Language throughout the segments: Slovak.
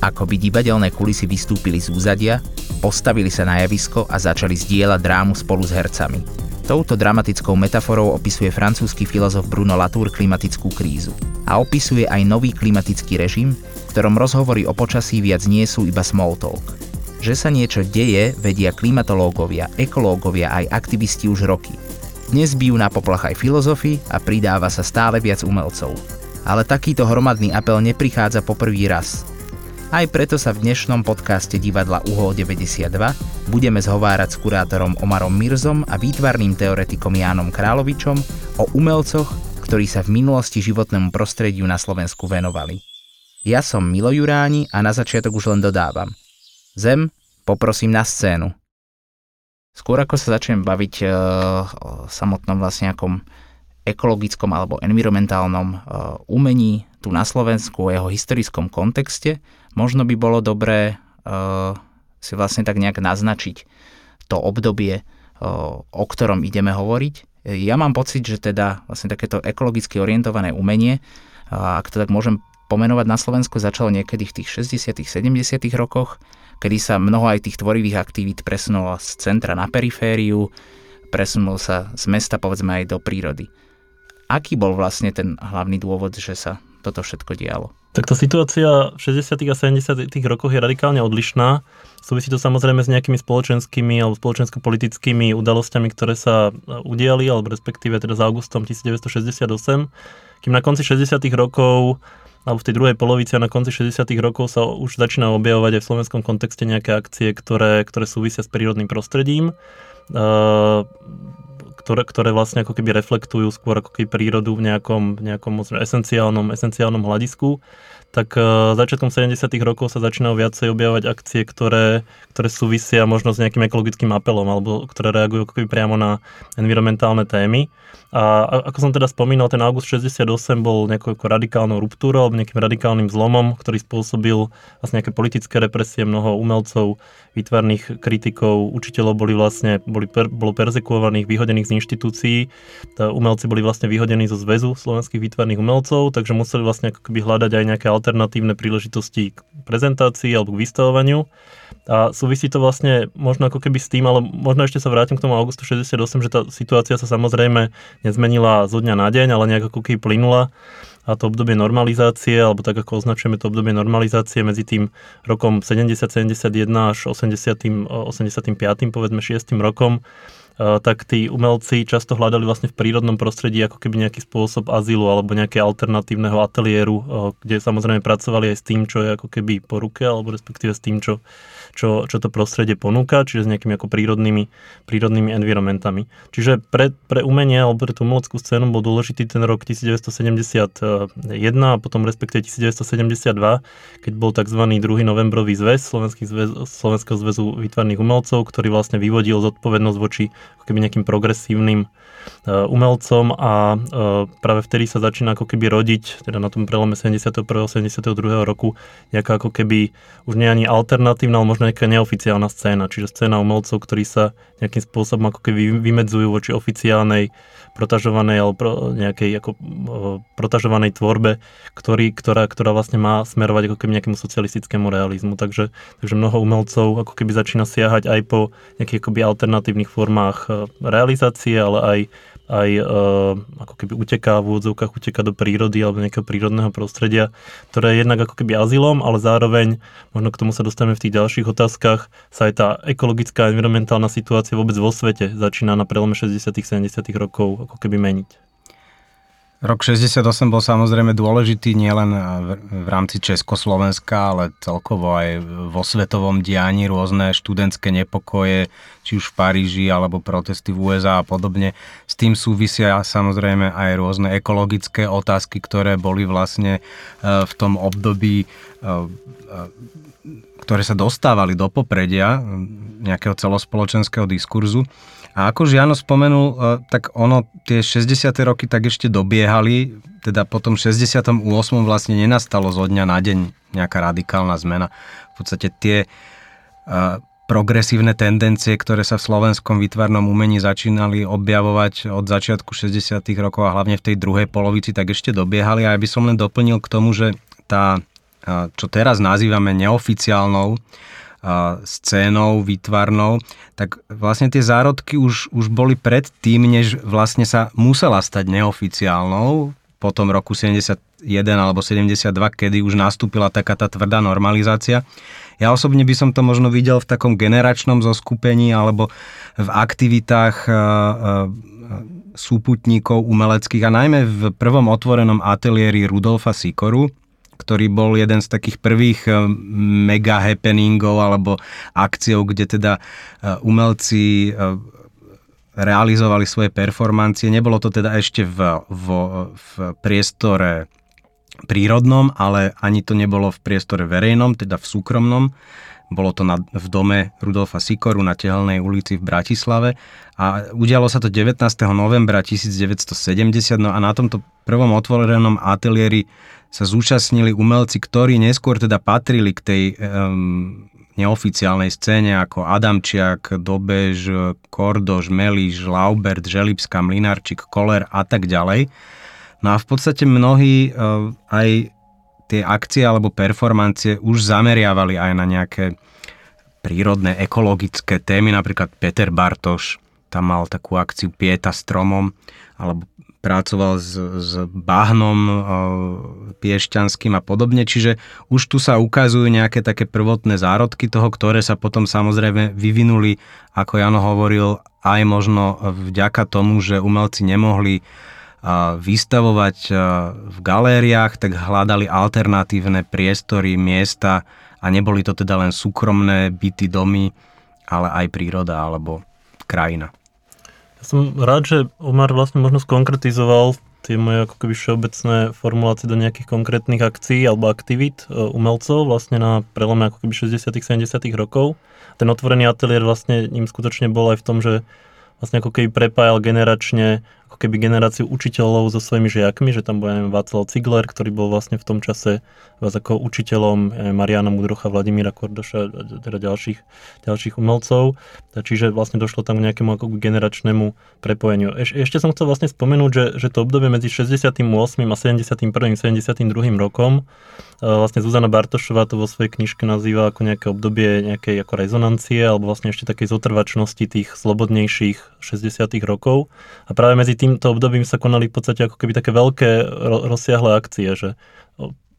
Ako by divadelné kulisy vystúpili z úzadia, postavili sa na javisko a začali zdieľať drámu spolu s hercami. Touto dramatickou metaforou opisuje francúzsky filozof Bruno Latour klimatickú krízu. A opisuje aj nový klimatický režim, v ktorom rozhovory o počasí viac nie sú iba small talk. Že sa niečo deje, vedia klimatológovia, ekológovia aj aktivisti už roky. Dnes bijú na poplach aj filozofi a pridáva sa stále viac umelcov. Ale takýto hromadný apel neprichádza po prvý raz. Aj preto sa v dnešnom podcaste divadla UHO 92 budeme zhovárať s kurátorom Omarom Mirzom a výtvarným teoretikom Jánom Královičom o umelcoch, ktorí sa v minulosti životnému prostrediu na Slovensku venovali. Ja som Milo Juráni a na začiatok už len dodávam. Zem, poprosím na scénu. Skôr ako sa začnem baviť e, o samotnom vlastne nejakom ekologickom alebo environmentálnom e, umení tu na Slovensku, o jeho historickom kontexte, možno by bolo dobré uh, si vlastne tak nejak naznačiť to obdobie, o ktorom ideme hovoriť. Ja mám pocit, že teda vlastne takéto ekologicky orientované umenie, ak to tak môžem pomenovať na Slovensku, začalo niekedy v tých 60 70 rokoch, kedy sa mnoho aj tých tvorivých aktivít presunulo z centra na perifériu, presunul sa z mesta povedzme aj do prírody. Aký bol vlastne ten hlavný dôvod, že sa toto všetko dialo? Tak tá situácia v 60. a 70. rokoch je radikálne odlišná. Súvisí to samozrejme s nejakými spoločenskými alebo spoločensko-politickými udalosťami, ktoré sa e, udiali, alebo respektíve teda s augustom 1968, kým na konci 60. rokov alebo v tej druhej polovici a na konci 60. rokov sa už začína objavovať aj v slovenskom kontexte nejaké akcie, ktoré, ktoré súvisia s prírodným prostredím. Uh, ktoré, ktoré vlastne ako keby reflektujú skôr ako keby prírodu v nejakom, nejakom esenciálnom, esenciálnom hľadisku tak uh, začiatkom 70. rokov sa začínajú viacej objavovať akcie, ktoré, ktoré súvisia možno s nejakým ekologickým apelom alebo ktoré reagujú keby priamo na environmentálne témy. A ako som teda spomínal, ten august 68 bol nejakou radikálnou ruptúrou alebo nejakým radikálnym zlomom, ktorý spôsobil vlastne nejaké politické represie mnoho umelcov, výtvarných kritikov, učiteľov boli vlastne, boli per, bolo perzekuovaných, vyhodených z inštitúcií. Umelci boli vlastne vyhodení zo zväzu slovenských výtvarných umelcov, takže museli vlastne ako keby hľadať aj nejaké alternatívne príležitosti k prezentácii alebo k vystavovaniu. A súvisí to vlastne možno ako keby s tým, ale možno ešte sa vrátim k tomu augustu 68, že tá situácia sa samozrejme nezmenila zo dňa na deň, ale nejak ako keby plynula a to obdobie normalizácie, alebo tak ako označujeme to obdobie normalizácie medzi tým rokom 70-71 až 80, 85, povedzme 6 rokom, tak tí umelci často hľadali vlastne v prírodnom prostredí ako keby nejaký spôsob azylu alebo nejaké alternatívneho ateliéru, kde samozrejme pracovali aj s tým, čo je ako keby po ruke, alebo respektíve s tým, čo, čo, čo to prostredie ponúka, čiže s nejakými ako prírodnými, prírodnými environmentami. Čiže pre, pre umenie alebo pre tú umeleckú scénu bol dôležitý ten rok 1971 a potom respektíve 1972, keď bol tzv. druhý novembrový zväz zväz, Slovenského zväzu výtvarných umelcov, ktorý vlastne vyvodil zodpovednosť voči ako keby nejakým progresívnym umelcom a e, práve vtedy sa začína ako keby rodiť, teda na tom prelome 71. 72. roku, nejaká ako keby už nie ani alternatívna, ale možno nejaká neoficiálna scéna, čiže scéna umelcov, ktorí sa nejakým spôsobom ako keby vymedzujú voči oficiálnej protažovanej alebo nejakej ako, protažovanej tvorbe, ktorý, ktorá, ktorá vlastne má smerovať ako keby nejakému socialistickému realizmu. Takže, takže mnoho umelcov ako keby začína siahať aj po nejakých akoby alternatívnych formách e, realizácie, ale aj aj e, ako keby uteká v úvodzovkách, uteká do prírody alebo nejakého prírodného prostredia, ktoré je jednak ako keby azylom, ale zároveň, možno k tomu sa dostaneme v tých ďalších otázkach, sa aj tá ekologická environmentálna situácia vôbec vo svete začína na prelome 60 70 rokov ako keby meniť. Rok 68 bol samozrejme dôležitý nielen v rámci Československa, ale celkovo aj vo svetovom dianí rôzne študentské nepokoje, či už v Paríži alebo protesty v USA a podobne. S tým súvisia samozrejme aj rôzne ekologické otázky, ktoré boli vlastne e, v tom období e, e, ktoré sa dostávali do popredia nejakého celospoločenského diskurzu. A ako Žiano spomenul, e, tak ono tie 60. roky tak ešte dobiehali, teda potom 68. vlastne nenastalo zo dňa na deň nejaká radikálna zmena. V podstate tie e, progresívne tendencie, ktoré sa v slovenskom výtvarnom umení začínali objavovať od začiatku 60. rokov a hlavne v tej druhej polovici, tak ešte dobiehali. A ja by som len doplnil k tomu, že tá, čo teraz nazývame neoficiálnou scénou výtvarnou, tak vlastne tie zárodky už, už boli pred tým, než vlastne sa musela stať neoficiálnou po tom roku 71 alebo 72, kedy už nastúpila taká tá tvrdá normalizácia. Ja osobne by som to možno videl v takom generačnom zoskupení alebo v aktivitách súputníkov umeleckých a najmä v prvom otvorenom ateliéri Rudolfa Sikoru, ktorý bol jeden z takých prvých eh, mega happeningov alebo akciou, kde teda umelci realizovali svoje performancie. Nebolo to teda ešte v, v, v priestore prírodnom, ale ani to nebolo v priestore verejnom, teda v súkromnom. Bolo to na, v dome Rudolfa Sikoru na Tehelnej ulici v Bratislave a udialo sa to 19. novembra 1970 no a na tomto prvom otvorenom ateliéri sa zúčastnili umelci, ktorí neskôr teda patrili k tej um, neoficiálnej scéne ako Adamčiak, Dobež, Kordoš, Meliš, Laubert, Želibská, Mlinarčík, Koler a tak ďalej. No a v podstate mnohí uh, aj tie akcie alebo performancie už zameriavali aj na nejaké prírodné, ekologické témy, napríklad Peter Bartoš tam mal takú akciu Pieta stromom, alebo pracoval s, s bahnom e, piešťanským a podobne, čiže už tu sa ukazujú nejaké také prvotné zárodky toho, ktoré sa potom samozrejme vyvinuli, ako Jano hovoril, aj možno vďaka tomu, že umelci nemohli vystavovať v galériách, tak hľadali alternatívne priestory, miesta a neboli to teda len súkromné byty, domy, ale aj príroda alebo krajina. Ja som rád, že Omar vlastne možno skonkretizoval tie moje ako keby všeobecné formulácie do nejakých konkrétnych akcií alebo aktivít e, umelcov vlastne na prelome ako keby 60 70 rokov. Ten otvorený ateliér vlastne ním skutočne bol aj v tom, že vlastne ako keby prepájal generačne ako keby generáciu učiteľov so svojimi žiakmi, že tam bol neviem, Václav Cigler, ktorý bol vlastne v tom čase vás ako učiteľom Mariana Mudrocha, Vladimíra Kordoša a teda ďalších, ďalších umelcov. Čiže vlastne došlo tam k nejakému ako generačnému prepojeniu. Eš, ešte som chcel vlastne spomenúť, že, že to obdobie medzi 68. a 71. 72. rokom e, vlastne Zuzana Bartošová to vo svojej knižke nazýva ako nejaké obdobie nejakej ako rezonancie alebo vlastne ešte takej zotrvačnosti tých slobodnejších 60. rokov. A práve medzi týmto obdobím sa konali v podstate ako keby také veľké rozsiahle akcie, že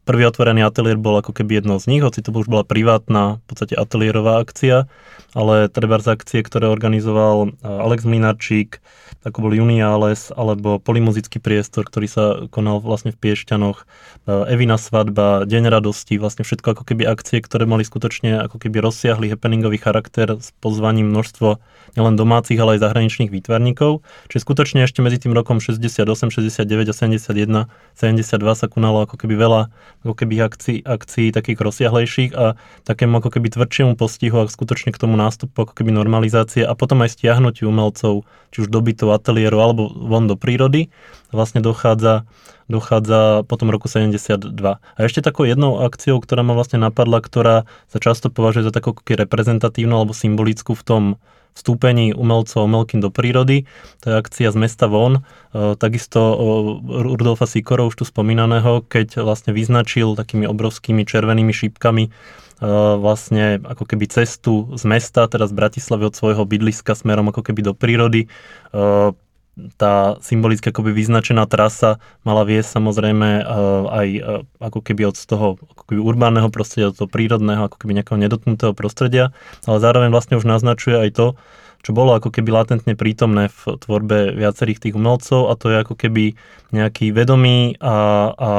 prvý otvorený ateliér bol ako keby jedno z nich, hoci to už bola privátna v podstate ateliérová akcia, ale treba z akcie, ktoré organizoval Alex Mlinarčík, ako bol Juniales, alebo Polymuzický priestor, ktorý sa konal vlastne v Piešťanoch, Evina svadba, Deň radosti, vlastne všetko ako keby akcie, ktoré mali skutočne ako keby rozsiahly happeningový charakter s pozvaním množstvo nielen domácich, ale aj zahraničných výtvarníkov. Čiže skutočne ešte medzi tým rokom 68, 69 a 71, 72 sa konalo ako keby veľa ako keby akcií, akcií takých rozsiahlejších a takému ako keby tvrdšiemu postihu a skutočne k tomu nástupu ako keby normalizácie a potom aj stiahnutiu umelcov, či už do bytov, ateliéru alebo von do prírody, vlastne dochádza dochádza po roku 72. A ešte takou jednou akciou, ktorá ma vlastne napadla, ktorá sa často považuje za takú reprezentatívnu alebo symbolickú v tom vstúpení umelcov umelkým do prírody. To je akcia z mesta von. E, takisto Rudolfa Sikora, už tu spomínaného, keď vlastne vyznačil takými obrovskými červenými šípkami e, vlastne ako keby cestu z mesta, teda z Bratislavy od svojho bydliska smerom ako keby do prírody e, tá symbolicky akoby vyznačená trasa mala viesť samozrejme aj ako keby od toho ako keby urbánneho prostredia, od toho prírodného, ako keby nejakého nedotknutého prostredia, ale zároveň vlastne už naznačuje aj to, čo bolo ako keby latentne prítomné v tvorbe viacerých tých umelcov a to je ako keby nejaký vedomý a, a,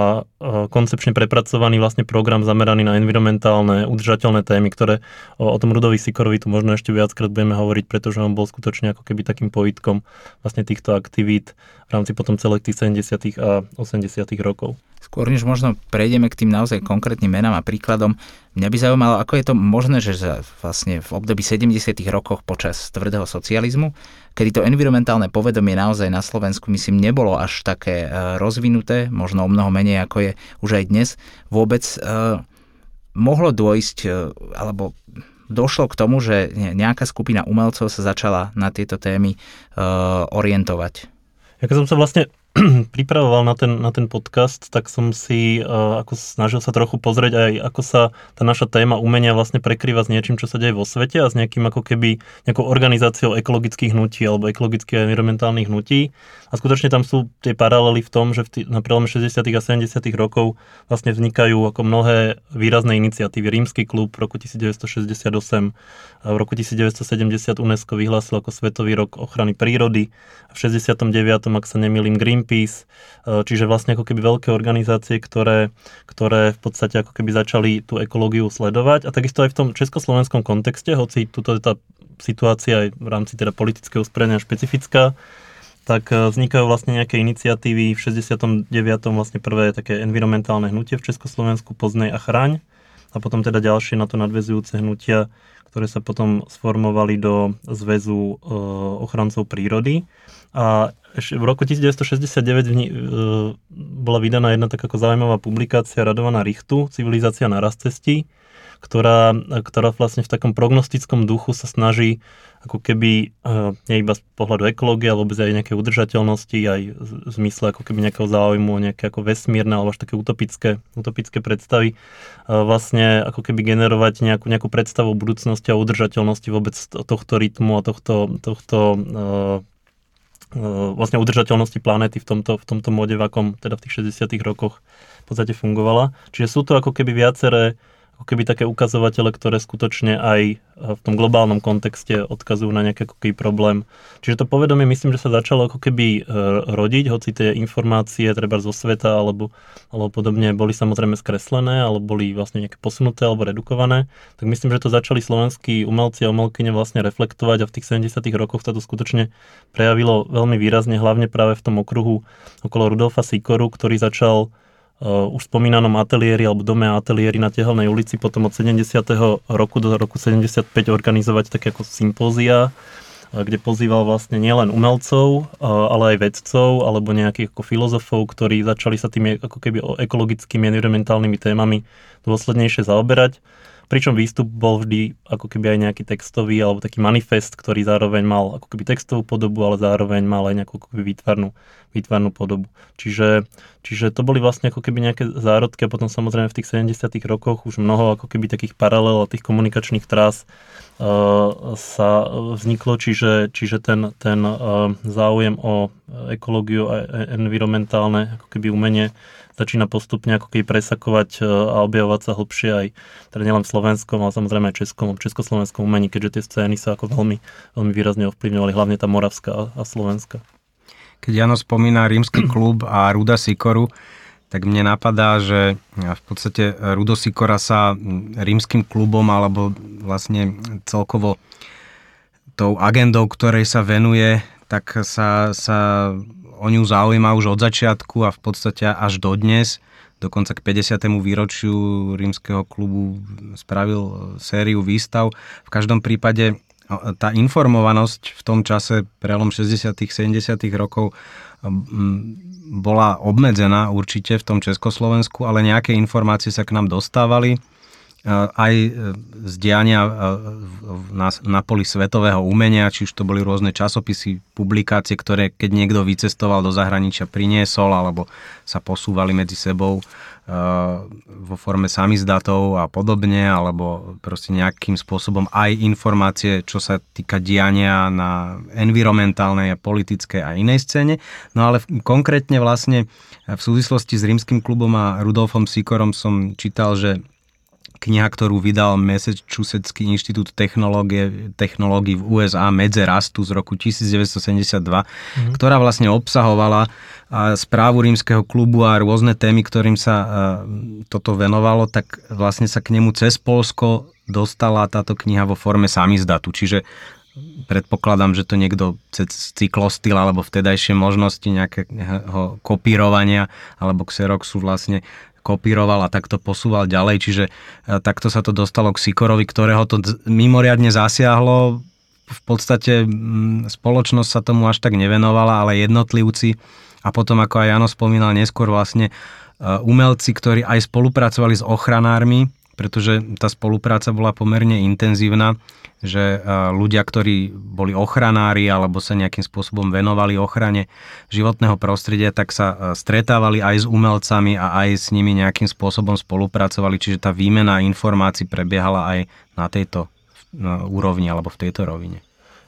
koncepčne prepracovaný vlastne program zameraný na environmentálne, udržateľné témy, ktoré o, o tom Rudovi Sikorovi tu možno ešte viackrát budeme hovoriť, pretože on bol skutočne ako keby takým pojitkom vlastne týchto aktivít v rámci potom celých tých 70. a 80. rokov. Skôr než možno prejdeme k tým naozaj konkrétnym menám a príkladom, mňa by zaujímalo, ako je to možné, že vlastne v období 70. rokoch počas tvrdého socializmu, kedy to environmentálne povedomie naozaj na Slovensku, myslím, nebolo až také e, rozvinuté, možno o mnoho menej ako je už aj dnes, vôbec uh, mohlo dôjsť, uh, alebo došlo k tomu, že nejaká skupina umelcov sa začala na tieto témy uh, orientovať? Ja keď som sa vlastne pripravoval na ten, na ten podcast, tak som si uh, ako snažil sa trochu pozrieť aj, ako sa tá naša téma umenia vlastne prekrýva s niečím, čo sa deje vo svete a s nejakým ako keby nejakou organizáciou ekologických hnutí alebo ekologických a environmentálnych hnutí. A skutočne tam sú tie paralely v tom, že v tý, na prelome 60. a 70. rokov vlastne vznikajú ako mnohé výrazné iniciatívy. Rímsky klub v roku 1968, v roku 1970 UNESCO vyhlásil ako Svetový rok ochrany prírody, v 69. ak sa nemýlim Green Greenpeace, e, čiže vlastne ako keby veľké organizácie, ktoré, ktoré v podstate ako keby začali tú ekológiu sledovať a takisto aj v tom československom kontexte, hoci tuto je tá situácia aj v rámci teda politického usporiadania špecifická, tak e, vznikajú vlastne nejaké iniciatívy. V 69. vlastne prvé také environmentálne hnutie v Československu Poznej a chraň a potom teda ďalšie na to nadvezujúce hnutia, ktoré sa potom sformovali do Zväzu e, ochrancov prírody. A v roku 1969 e, bola vydaná jedna taká zaujímavá publikácia Radovaná Richtu, Civilizácia na rast cestí, ktorá, ktorá vlastne v takom prognostickom duchu sa snaží ako keby e, nie iba z pohľadu ekológie, ale vôbec aj nejaké udržateľnosti, aj v zmysle ako keby nejakého záujmu, nejaké ako vesmírne alebo až také utopické, utopické predstavy, e, vlastne ako keby generovať nejakú, nejakú predstavu o budúcnosti a udržateľnosti vôbec tohto rytmu a tohto, tohto E, vlastne udržateľnosti planéty v tomto, v tomto móde, v akom teda v tých 60 rokoch v podstate fungovala. Čiže sú to ako keby viaceré ako keby také ukazovatele, ktoré skutočne aj e, v tom globálnom kontexte odkazujú na nejaký ako keby problém. Čiže to povedomie myslím, že sa začalo ako keby e, rodiť, hoci tie informácie treba zo sveta alebo, alebo podobne boli samozrejme skreslené, alebo boli vlastne nejaké posunuté alebo redukované, tak myslím, že to začali slovenskí umelci a umelkyne vlastne reflektovať a v tých 70 rokoch sa to skutočne prejavilo veľmi výrazne, hlavne práve v tom okruhu okolo Rudolfa Sikoru, ktorý začal už spomínanom ateliéri alebo dome ateliéri na Tehelnej ulici potom od 70. roku do roku 75 organizovať také ako sympózia, uh, kde pozýval vlastne nielen umelcov, uh, ale aj vedcov alebo nejakých ako filozofov, ktorí začali sa tými ako keby ekologickými environmentálnymi témami dôslednejšie zaoberať. Pričom výstup bol vždy ako keby aj nejaký textový alebo taký manifest, ktorý zároveň mal ako keby textovú podobu, ale zároveň mal aj nejakú keby výtvarnú, výtvarnú podobu. Čiže, čiže to boli vlastne ako keby nejaké zárodky a potom samozrejme v tých 70 rokoch už mnoho ako keby takých paralel a tých komunikačných trás uh, sa vzniklo, čiže, čiže ten, ten uh, záujem o ekológiu a environmentálne ako keby umenie začína postupne ako keby presakovať e, a objavovať sa hlbšie aj teda nielen v slovenskom, ale samozrejme aj českom, československom umení, keďže tie scény sa ako veľmi, veľmi výrazne ovplyvňovali, hlavne tá moravská a slovenská. Keď Jano spomína rímsky klub a Ruda Sikoru, tak mne napadá, že v podstate Rudo Sikora sa rímským klubom alebo vlastne celkovo tou agendou, ktorej sa venuje, tak sa, sa o ňu zaujíma už od začiatku a v podstate až dodnes. Dokonca k 50. výročiu rímskeho klubu spravil sériu výstav. V každom prípade tá informovanosť v tom čase, prelom 60 70 rokov, bola obmedzená určite v tom Československu, ale nejaké informácie sa k nám dostávali aj e, z diania e, na, na poli svetového umenia, či už to boli rôzne časopisy, publikácie, ktoré keď niekto vycestoval do zahraničia priniesol alebo sa posúvali medzi sebou vo forme samizdatov a podobne, alebo proste nejakým spôsobom aj informácie, čo sa týka diania na environmentálnej, politickej a inej scéne. No ale konkrétne vlastne v súvislosti s rímským klubom a Rudolfom Sikorom som čítal, že kniha, ktorú vydal Massachusettský inštitút technológie, technológií v USA Medze rastu z roku 1972, mm. ktorá vlastne obsahovala správu rímskeho klubu a rôzne témy, ktorým sa toto venovalo, tak vlastne sa k nemu cez Polsko dostala táto kniha vo forme samizdatu. Čiže predpokladám, že to niekto cez cyklostyl alebo vtedajšie možnosti nejakého kopírovania alebo Xeroxu vlastne kopíroval a takto posúval ďalej, čiže e, takto sa to dostalo k Sikorovi, ktorého to mimoriadne zasiahlo. V podstate spoločnosť sa tomu až tak nevenovala, ale jednotlivci a potom, ako aj Jano spomínal neskôr, vlastne e, umelci, ktorí aj spolupracovali s ochranármi, pretože tá spolupráca bola pomerne intenzívna, že ľudia, ktorí boli ochranári alebo sa nejakým spôsobom venovali ochrane životného prostredia, tak sa stretávali aj s umelcami a aj s nimi nejakým spôsobom spolupracovali, čiže tá výmena informácií prebiehala aj na tejto úrovni alebo v tejto rovine.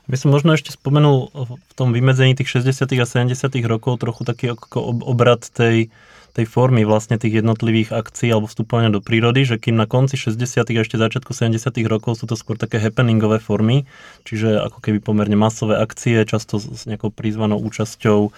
By som možno ešte spomenul v tom vymedzení tých 60. a 70. rokov trochu taký ako obrad tej, tej formy vlastne tých jednotlivých akcií alebo vstupovania do prírody, že kým na konci 60. a ešte začiatku 70. rokov sú to skôr také happeningové formy, čiže ako keby pomerne masové akcie, často s nejakou prizvanou účasťou uh,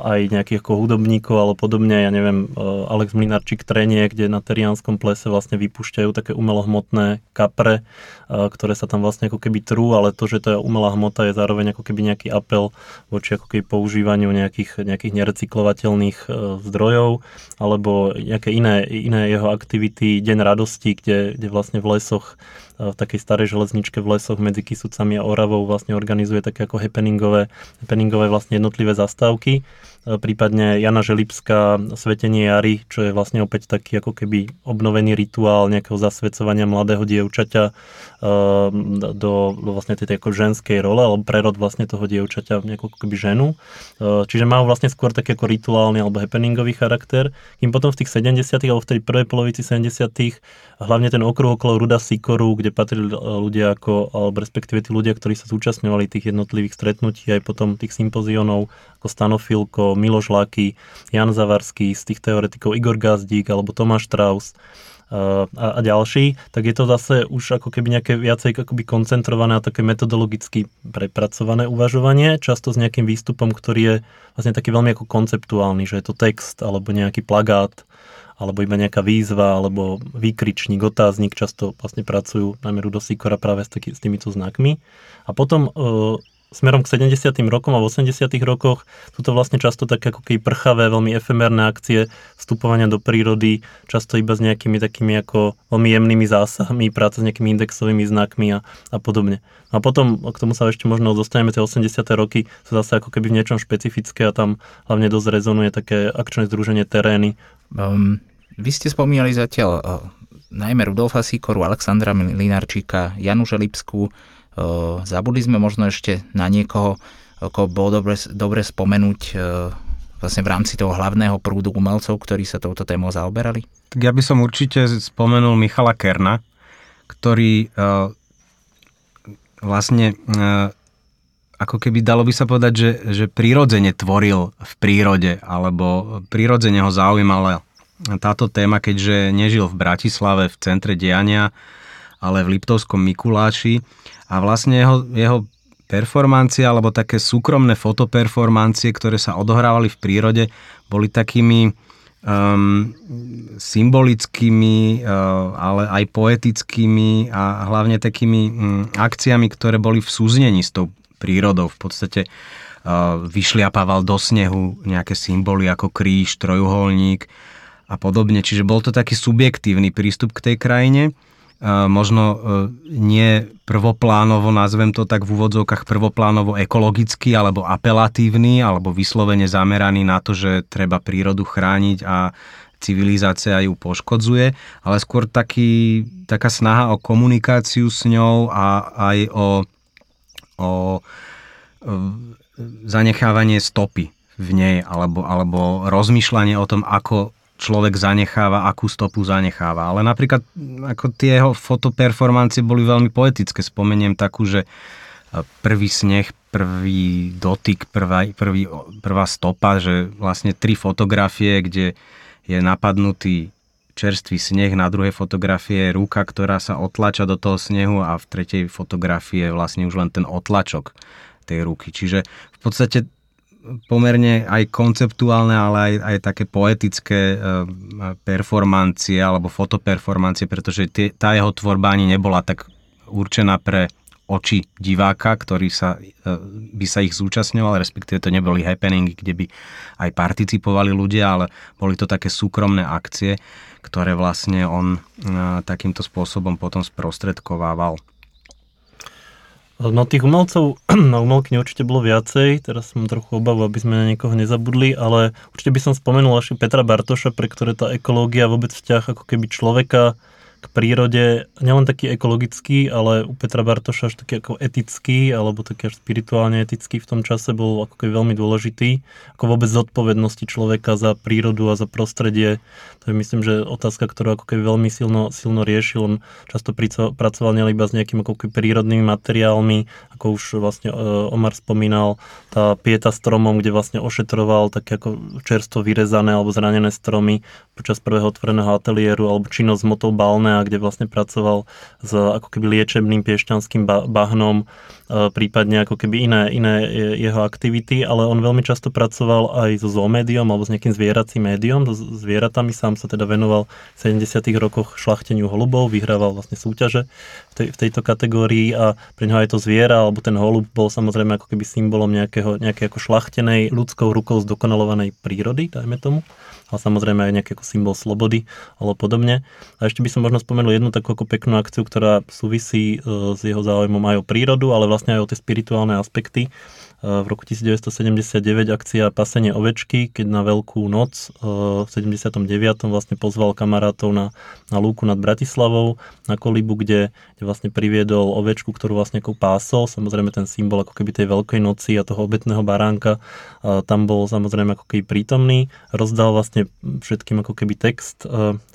aj nejakých ako hudobníkov alebo podobne, ja neviem, uh, Alex Mlinarčík trenie, kde na Terianskom plese vlastne vypúšťajú také umelohmotné kapre, uh, ktoré sa tam vlastne ako keby trú, ale to, že to je umelá hmota je zároveň ako keby nejaký apel voči ako keby používaniu nejakých, nejakých nerecyklovateľných uh, zdrojov lesov, alebo nejaké iné, iné jeho aktivity, Deň radosti, kde, kde vlastne v lesoch, v takej starej železničke v lesoch medzi Kisucami a Oravou vlastne organizuje také ako happeningové, happeningové vlastne jednotlivé zastávky. E, prípadne Jana Želipská Svetenie jary, čo je vlastne opäť taký ako keby obnovený rituál nejakého zasvedcovania mladého dievčaťa e, do, vlastne tej ako ženskej role, alebo prerod vlastne toho dievčaťa v nejakú keby ženu. E, čiže majú vlastne skôr taký ako rituálny alebo happeningový charakter, kým potom v tých 70 alebo v tej prvej polovici 70 hlavne ten okruh okolo Ruda Sikoru, kde patrili ľudia ako, alebo respektíve tí ľudia, ktorí sa zúčastňovali tých jednotlivých stretnutí, aj potom tých sympozionov, ako Stanofilko, Miloš Laky, Jan Zavarský, z tých teoretikov Igor Gazdík alebo Tomáš Strauss a, a ďalší, tak je to zase už ako keby nejaké viacej akoby koncentrované a také metodologicky prepracované uvažovanie, často s nejakým výstupom, ktorý je vlastne taký veľmi ako konceptuálny, že je to text alebo nejaký plagát alebo iba nejaká výzva, alebo výkričník, otáznik, často vlastne pracujú najmä Rudo Sikora práve s, taký, s týmito znakmi. A potom e, smerom k 70. rokom a v 80. rokoch sú to vlastne často také ako keby prchavé, veľmi efemérne akcie vstupovania do prírody, často iba s nejakými takými ako veľmi jemnými zásahmi, práca s nejakými indexovými znakmi a, a podobne. A potom k tomu sa ešte možno dostaneme, tie 80. roky sú zase ako keby v niečom špecifické a tam hlavne dosť rezonuje také akčné združenie terény. Um, vy ste spomínali zatiaľ uh, najmä Rudolfa Sikoru, Alexandra Linarčíka, Janu Želipskú, Zabudli sme možno ešte na niekoho, ako bolo dobre, dobre spomenúť vlastne v rámci toho hlavného prúdu umelcov, ktorí sa touto témou zaoberali? Tak ja by som určite spomenul Michala Kerna, ktorý vlastne ako keby dalo by sa povedať, že, že prírodzene tvoril v prírode, alebo prírodzene ho zaujímala táto téma, keďže nežil v Bratislave v centre diania, ale v Liptovskom Mikuláši a vlastne jeho, jeho performancie alebo také súkromné fotoperformancie, ktoré sa odohrávali v prírode, boli takými um, symbolickými, uh, ale aj poetickými a hlavne takými um, akciami, ktoré boli v súznení s tou prírodou. V podstate uh, vyšliapával do snehu nejaké symboly ako kríž, trojuholník a podobne. Čiže bol to taký subjektívny prístup k tej krajine možno e, nie prvoplánovo, nazvem to tak v úvodzovkách prvoplánovo ekologický alebo apelatívny alebo vyslovene zameraný na to, že treba prírodu chrániť a civilizácia ju poškodzuje, ale skôr taký, taká snaha o komunikáciu s ňou a aj o, o e, zanechávanie stopy v nej alebo, alebo rozmýšľanie o tom, ako človek zanecháva, akú stopu zanecháva. Ale napríklad ako tie jeho fotoperformancie boli veľmi poetické. Spomeniem takú, že prvý sneh, prvý dotyk, prvá, prvý, prvá stopa, že vlastne tri fotografie, kde je napadnutý čerstvý sneh, na druhej fotografie je ruka, ktorá sa otlača do toho snehu a v tretej fotografii je vlastne už len ten otlačok tej ruky. Čiže v podstate pomerne aj konceptuálne, ale aj, aj také poetické eh, performancie alebo fotoperformancie, pretože tie, tá jeho tvorba ani nebola tak určená pre oči diváka, ktorý sa, eh, by sa ich zúčastňoval, respektíve to neboli happeningy, kde by aj participovali ľudia, ale boli to také súkromné akcie, ktoré vlastne on eh, takýmto spôsobom potom sprostredkovával. No tých umelcov, na umelky určite bolo viacej, teraz som trochu obavu, aby sme na niekoho nezabudli, ale určite by som spomenul až Petra Bartoša, pre ktoré tá ekológia, vôbec vzťah ako keby človeka k prírode nielen taký ekologický, ale u Petra Bartoša až taký ako etický, alebo taký až spirituálne etický v tom čase bol ako keby veľmi dôležitý. Ako vôbec zodpovednosti človeka za prírodu a za prostredie. To je myslím, že otázka, ktorú ako keby veľmi silno, silno riešil. On často pracoval nielen iba s nejakými ako keby prírodnými materiálmi, ako už vlastne e, Omar spomínal, tá pieta stromom, kde vlastne ošetroval také ako čerstvo vyrezané alebo zranené stromy počas prvého otvoreného ateliéru alebo činnosť s motou balné, kde vlastne pracoval s ako keby liečebným piešťanským bahnom, prípadne ako keby iné, iné jeho aktivity, ale on veľmi často pracoval aj so zoomédiom alebo s nejakým zvieracím médiom, so zvieratami, sám sa teda venoval v 70. rokoch šlachteniu holubov, vyhrával vlastne súťaže v, tej, v tejto kategórii a pre neho aj to zviera alebo ten holub bol samozrejme ako keby symbolom nejakého, nejakej ako šlachtenej ľudskou rukou zdokonalovanej prírody, dajme tomu ale samozrejme aj nejaký ako symbol slobody alebo podobne. A ešte by som možno spomenul jednu takú ako peknú akciu, ktorá súvisí e, s jeho záujmom aj o prírodu, ale vlastne aj o tie spirituálne aspekty v roku 1979 akcia Pasenie ovečky, keď na Veľkú noc v 79. vlastne pozval kamarátov na, na lúku nad Bratislavou, na kolibu, kde, kde vlastne priviedol ovečku, ktorú vlastne ako pásol, samozrejme ten symbol ako keby tej Veľkej noci a toho obetného baránka, tam bol samozrejme ako keby prítomný, rozdal vlastne všetkým ako keby text,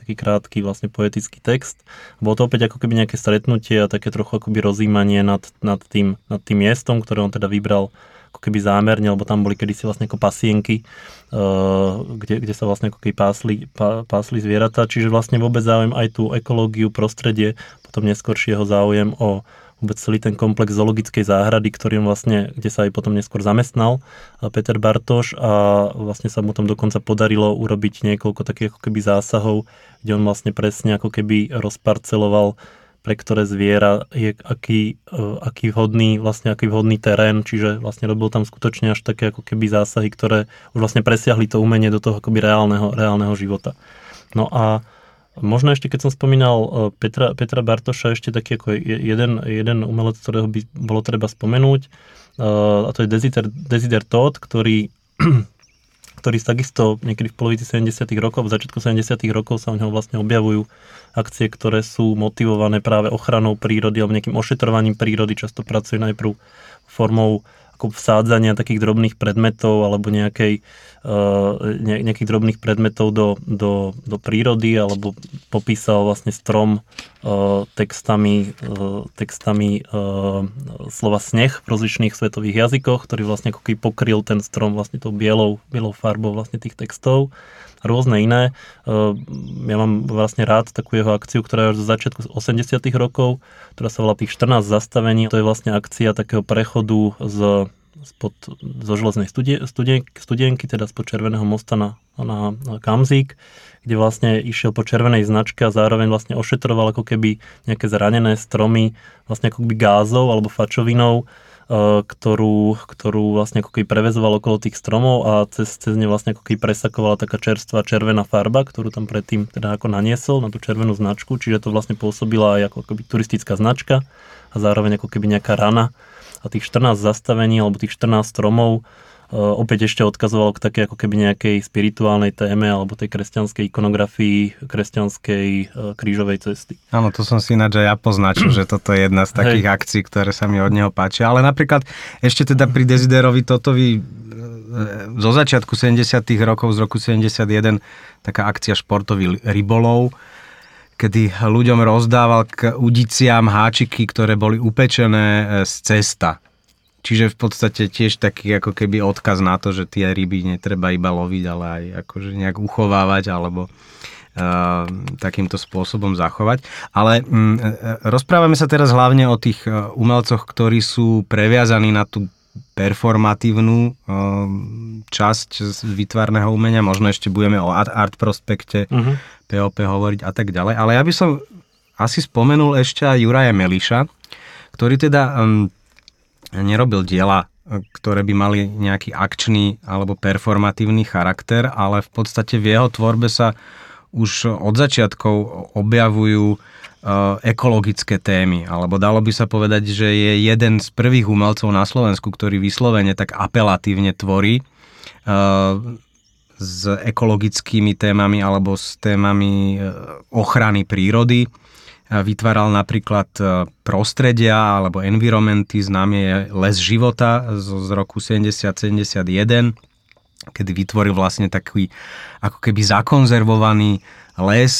taký krátky vlastne poetický text. Bolo to opäť ako keby nejaké stretnutie a také trochu akoby rozímanie nad, nad, tým, nad tým miestom, ktoré on teda vybral ako keby zámerne, lebo tam boli kedysi vlastne ako pasienky, uh, kde, kde sa vlastne ako keby pásli, pá, pásli zvieratá, čiže vlastne vôbec záujem aj tú ekológiu, prostredie, potom neskôršieho záujem o celý ten komplex zoologickej záhrady, ktorý on vlastne, kde sa aj potom neskôr zamestnal uh, Peter Bartoš a vlastne sa mu tam dokonca podarilo urobiť niekoľko takých ako keby zásahov, kde on vlastne presne ako keby rozparceloval pre ktoré zviera je aký, e, aký vhodný, vlastne aký vhodný terén, čiže vlastne robil tam skutočne až také ako keby zásahy, ktoré už vlastne presiahli to umenie do toho akoby reálneho, reálneho života. No a možno ešte, keď som spomínal e, Petra, Petra Bartoša, ešte taký ako jeden, jeden umelec, ktorého by bolo treba spomenúť, e, a to je Desider, Desider Todd, ktorý ktorý takisto niekedy v polovici 70. rokov, v začiatku 70. rokov sa u neho vlastne objavujú akcie, ktoré sú motivované práve ochranou prírody alebo nejakým ošetrovaním prírody. Často pracuje najprv formou ako vsádzania takých drobných predmetov alebo nejakej, uh, nejakých drobných predmetov do, do, do prírody alebo popísal vlastne strom uh, textami, uh, textami slova sneh v rozličných svetových jazykoch, ktorý vlastne ako keby pokryl ten strom vlastne tou bielou, bielou farbou vlastne tých textov rôzne iné. Ja mám vlastne rád takú jeho akciu, ktorá je zo začiatku 80 rokov, ktorá sa volá tých 14 zastavení. To je vlastne akcia takého prechodu z spod, zo železnej studie, studien, studienky, teda spod Červeného mosta na, na Kamzík, kde vlastne išiel po červenej značke a zároveň vlastne ošetroval ako keby nejaké zranené stromy vlastne ako keby gázov alebo fačovinou E, ktorú, ktorú vlastne ako keby prevezoval okolo tých stromov a cez, cez ne vlastne ako keby presakovala taká čerstvá červená farba, ktorú tam predtým teda ako naniesol na tú červenú značku, čiže to vlastne pôsobila aj ako keby turistická značka a zároveň ako keby nejaká rana a tých 14 zastavení alebo tých 14 stromov Eh, opäť ešte odkazoval k také ako keby nejakej spirituálnej téme alebo tej kresťanskej ikonografii, kresťanskej eh, krížovej cesty. Áno, to som si ináč aj ja poznačil, že toto je jedna z takých Hej. akcií, ktoré sa mi od neho páčia. Ale napríklad ešte teda pri Desiderovi Totovi eh, zo začiatku 70 rokov, z roku 71, taká akcia športový rybolov, kedy ľuďom rozdával k udiciam háčiky, ktoré boli upečené z cesta Čiže v podstate tiež taký ako keby odkaz na to, že tie ryby netreba iba loviť, ale aj akože nejak uchovávať alebo uh, takýmto spôsobom zachovať. Ale um, rozprávame sa teraz hlavne o tých umelcoch, ktorí sú previazaní na tú performatívnu uh, časť výtvarného umenia. Možno ešte budeme o art, prospekte, uh-huh. Mhm. POP hovoriť a tak ďalej. Ale ja by som asi spomenul ešte aj Juraja Meliša, ktorý teda um, nerobil diela, ktoré by mali nejaký akčný alebo performatívny charakter, ale v podstate v jeho tvorbe sa už od začiatkov objavujú ekologické témy, alebo dalo by sa povedať, že je jeden z prvých umelcov na Slovensku, ktorý vyslovene tak apelatívne tvorí e, s ekologickými témami alebo s témami e, ochrany prírody. Vytváral napríklad prostredia alebo environmenty, známy je Les života z roku 70-71, kedy vytvoril vlastne taký ako keby zakonzervovaný les,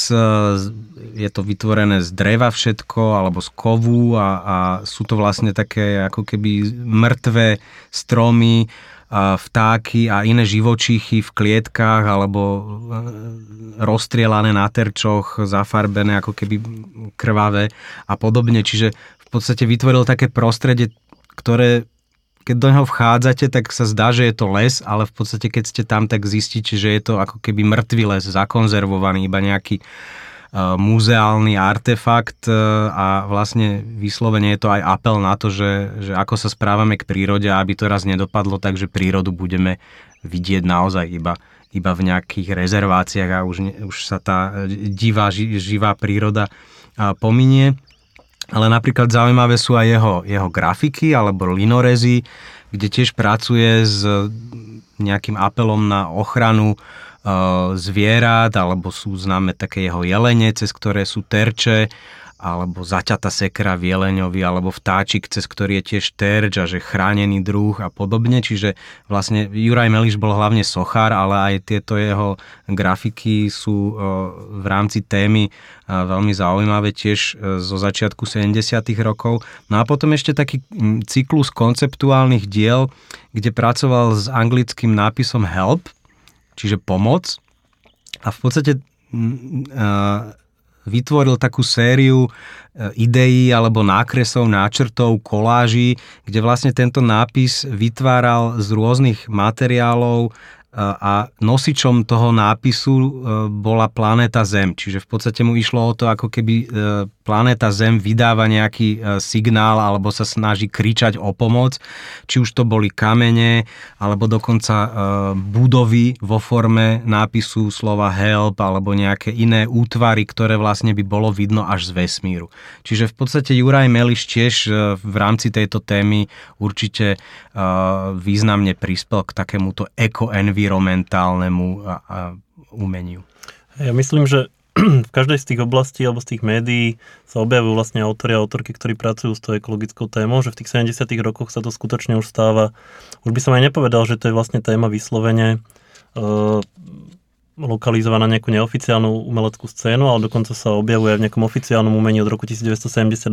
je to vytvorené z dreva všetko, alebo z kovu a, a sú to vlastne také ako keby mŕtve stromy, vtáky a iné živočíchy v klietkách alebo e, rozstrielané na terčoch, zafarbené ako keby krvavé a podobne. Čiže v podstate vytvoril také prostredie, ktoré keď do neho vchádzate, tak sa zdá, že je to les, ale v podstate keď ste tam, tak zistíte, že je to ako keby mŕtvý les, zakonzervovaný, iba nejaký uh, muzeálny artefakt uh, a vlastne vyslovene je to aj apel na to, že, že ako sa správame k prírode, aby to raz nedopadlo tak, že prírodu budeme vidieť naozaj iba, iba v nejakých rezerváciách a už, už sa tá divá, živá príroda pominie ale napríklad zaujímavé sú aj jeho, jeho grafiky alebo linorezy, kde tiež pracuje s nejakým apelom na ochranu e, zvierat, alebo sú známe také jeho jelene, cez ktoré sú terče alebo zaťata sekra v jeleňovi, alebo vtáčik, cez ktorý je tiež terč a že chránený druh a podobne. Čiže vlastne Juraj Meliš bol hlavne sochár, ale aj tieto jeho grafiky sú v rámci témy veľmi zaujímavé tiež e, zo začiatku 70. rokov. No a potom ešte taký cyklus konceptuálnych diel, kde pracoval s anglickým nápisom help, čiže pomoc. A v podstate vytvoril takú sériu e, ideí alebo nákresov, náčrtov, koláží, kde vlastne tento nápis vytváral z rôznych materiálov a nosičom toho nápisu e, bola planéta Zem. Čiže v podstate mu išlo o to, ako keby e, planéta Zem vydáva nejaký e, signál alebo sa snaží kričať o pomoc. Či už to boli kamene alebo dokonca budovy vo forme nápisu slova help alebo nejaké iné útvary, ktoré vlastne by bolo vidno až z vesmíru. Čiže v podstate Juraj Meliš tiež v rámci tejto témy určite významne prispel k takémuto eco-environmentu environmentálnemu a, a umeniu. Ja myslím, že v každej z tých oblastí alebo z tých médií sa objavujú vlastne autori a autorky, ktorí pracujú s tou ekologickou témou, že v tých 70 rokoch sa to skutočne už stáva. Už by som aj nepovedal, že to je vlastne téma vyslovene uh, lokalizovaná na nejakú neoficiálnu umeleckú scénu, ale dokonca sa objavuje v nejakom oficiálnom umení od roku 1978.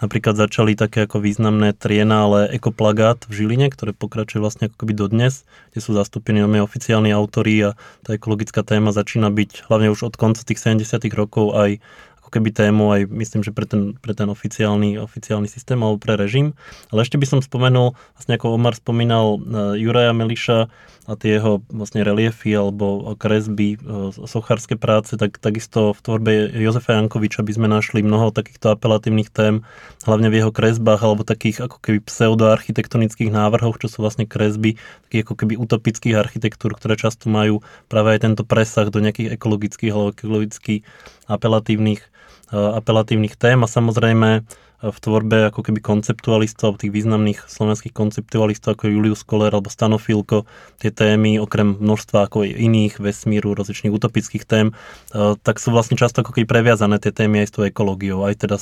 Napríklad začali také ako významné trienále ekoplagát v Žiline, ktoré pokračuje vlastne ako keby dodnes, kde sú zastúpení nové oficiálni autori a tá ekologická téma začína byť hlavne už od konca tých 70 rokov aj ako keby tému aj myslím, že pre ten, pre ten oficiálny, oficiálny systém alebo pre režim. Ale ešte by som spomenul, vlastne ako Omar spomínal uh, Juraja Meliša, a tie jeho vlastne reliefy alebo kresby, e, sochárske práce, tak takisto v tvorbe Jozefa Jankoviča by sme našli mnoho takýchto apelatívnych tém, hlavne v jeho kresbách alebo takých ako keby pseudoarchitektonických návrhoch, čo sú vlastne kresby takých ako keby utopických architektúr, ktoré často majú práve aj tento presah do nejakých ekologických alebo ekologicky apelatívnych, e, apelatívnych tém. A samozrejme v tvorbe ako keby konceptualistov, tých významných slovenských konceptualistov ako Julius Koller alebo Stano Filko, tie témy okrem množstva ako iných vesmíru, rozličných utopických tém, e, tak sú vlastne často ako keby previazané tie témy aj s tou ekológiou. Aj teda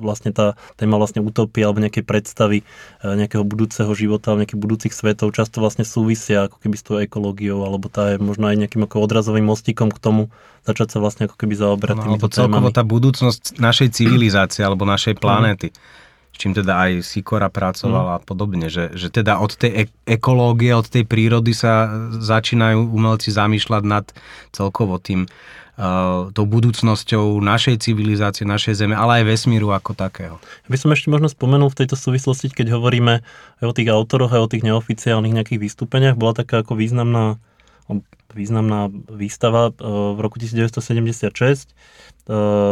vlastne tá téma vlastne utopie alebo nejakej predstavy e, nejakého budúceho života, nejakých budúcich svetov často vlastne súvisia ako keby s tou ekológiou alebo tá je možno aj nejakým ako odrazovým mostíkom k tomu, začať sa vlastne ako keby zaoberať no, týmito celkovo tá budúcnosť našej civilizácie alebo našej mhm. planéty. S čím teda aj Sikora pracovala mm. a podobne, že, že teda od tej ekológie, od tej prírody sa začínajú umelci zamýšľať nad celkovo tým uh, tou budúcnosťou našej civilizácie, našej zeme, ale aj vesmíru ako takého. By som ešte možno spomenul v tejto súvislosti, keď hovoríme aj o tých autoroch, aj o tých neoficiálnych nejakých vystúpeniach, bola taká ako významná významná výstava e, v roku 1976. E,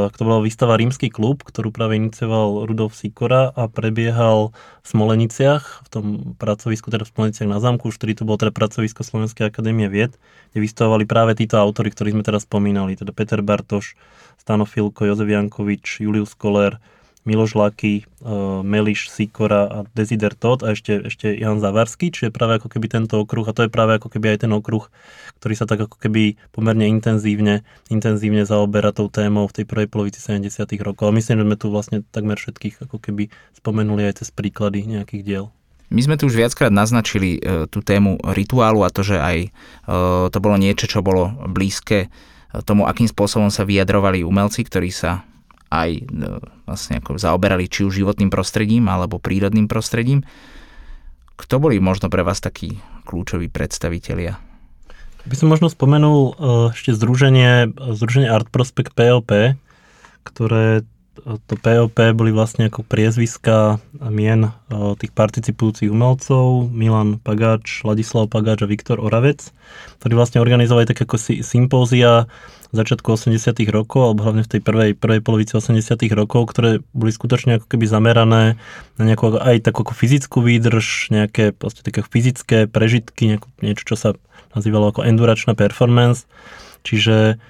to bola výstava Rímsky klub, ktorú práve inicioval Rudolf Sikora a prebiehal v Smoleniciach, v tom pracovisku, teda v Smoleniciach na zámku, už to bolo teda pracovisko Slovenskej akadémie vied, kde vystavovali práve títo autory, ktorých sme teraz spomínali, teda Peter Bartoš, Stano Filko, Jozef Jankovič, Julius Koller, Miloš Laky, Meliš Sikora a Desider Todd a ešte, ešte Jan Zavarský, čiže práve ako keby tento okruh, a to je práve ako keby aj ten okruh, ktorý sa tak ako keby pomerne intenzívne, intenzívne zaoberá tou témou v tej prvej polovici 70 rokov. A myslím, že sme tu vlastne takmer všetkých ako keby spomenuli aj cez príklady nejakých diel. My sme tu už viackrát naznačili e, tú tému rituálu a to, že aj e, to bolo niečo, čo bolo blízke e, tomu, akým spôsobom sa vyjadrovali umelci, ktorí sa aj e, vlastne ako zaoberali či už životným prostredím alebo prírodným prostredím. Kto boli možno pre vás takí kľúčoví predstavitelia? By som možno spomenul e, ešte združenie, združenie Art Prospect POP, ktoré to POP boli vlastne ako priezviska mien e, tých participujúcich umelcov, Milan Pagáč, Ladislav Pagáč a Viktor Oravec, ktorí vlastne organizovali také ako sympózia v začiatku 80 rokov, alebo hlavne v tej prvej, prvej polovici 80 rokov, ktoré boli skutočne ako keby zamerané na nejakú aj takú fyzickú výdrž, nejaké proste také fyzické prežitky, niečo, čo sa nazývalo ako enduračná performance, čiže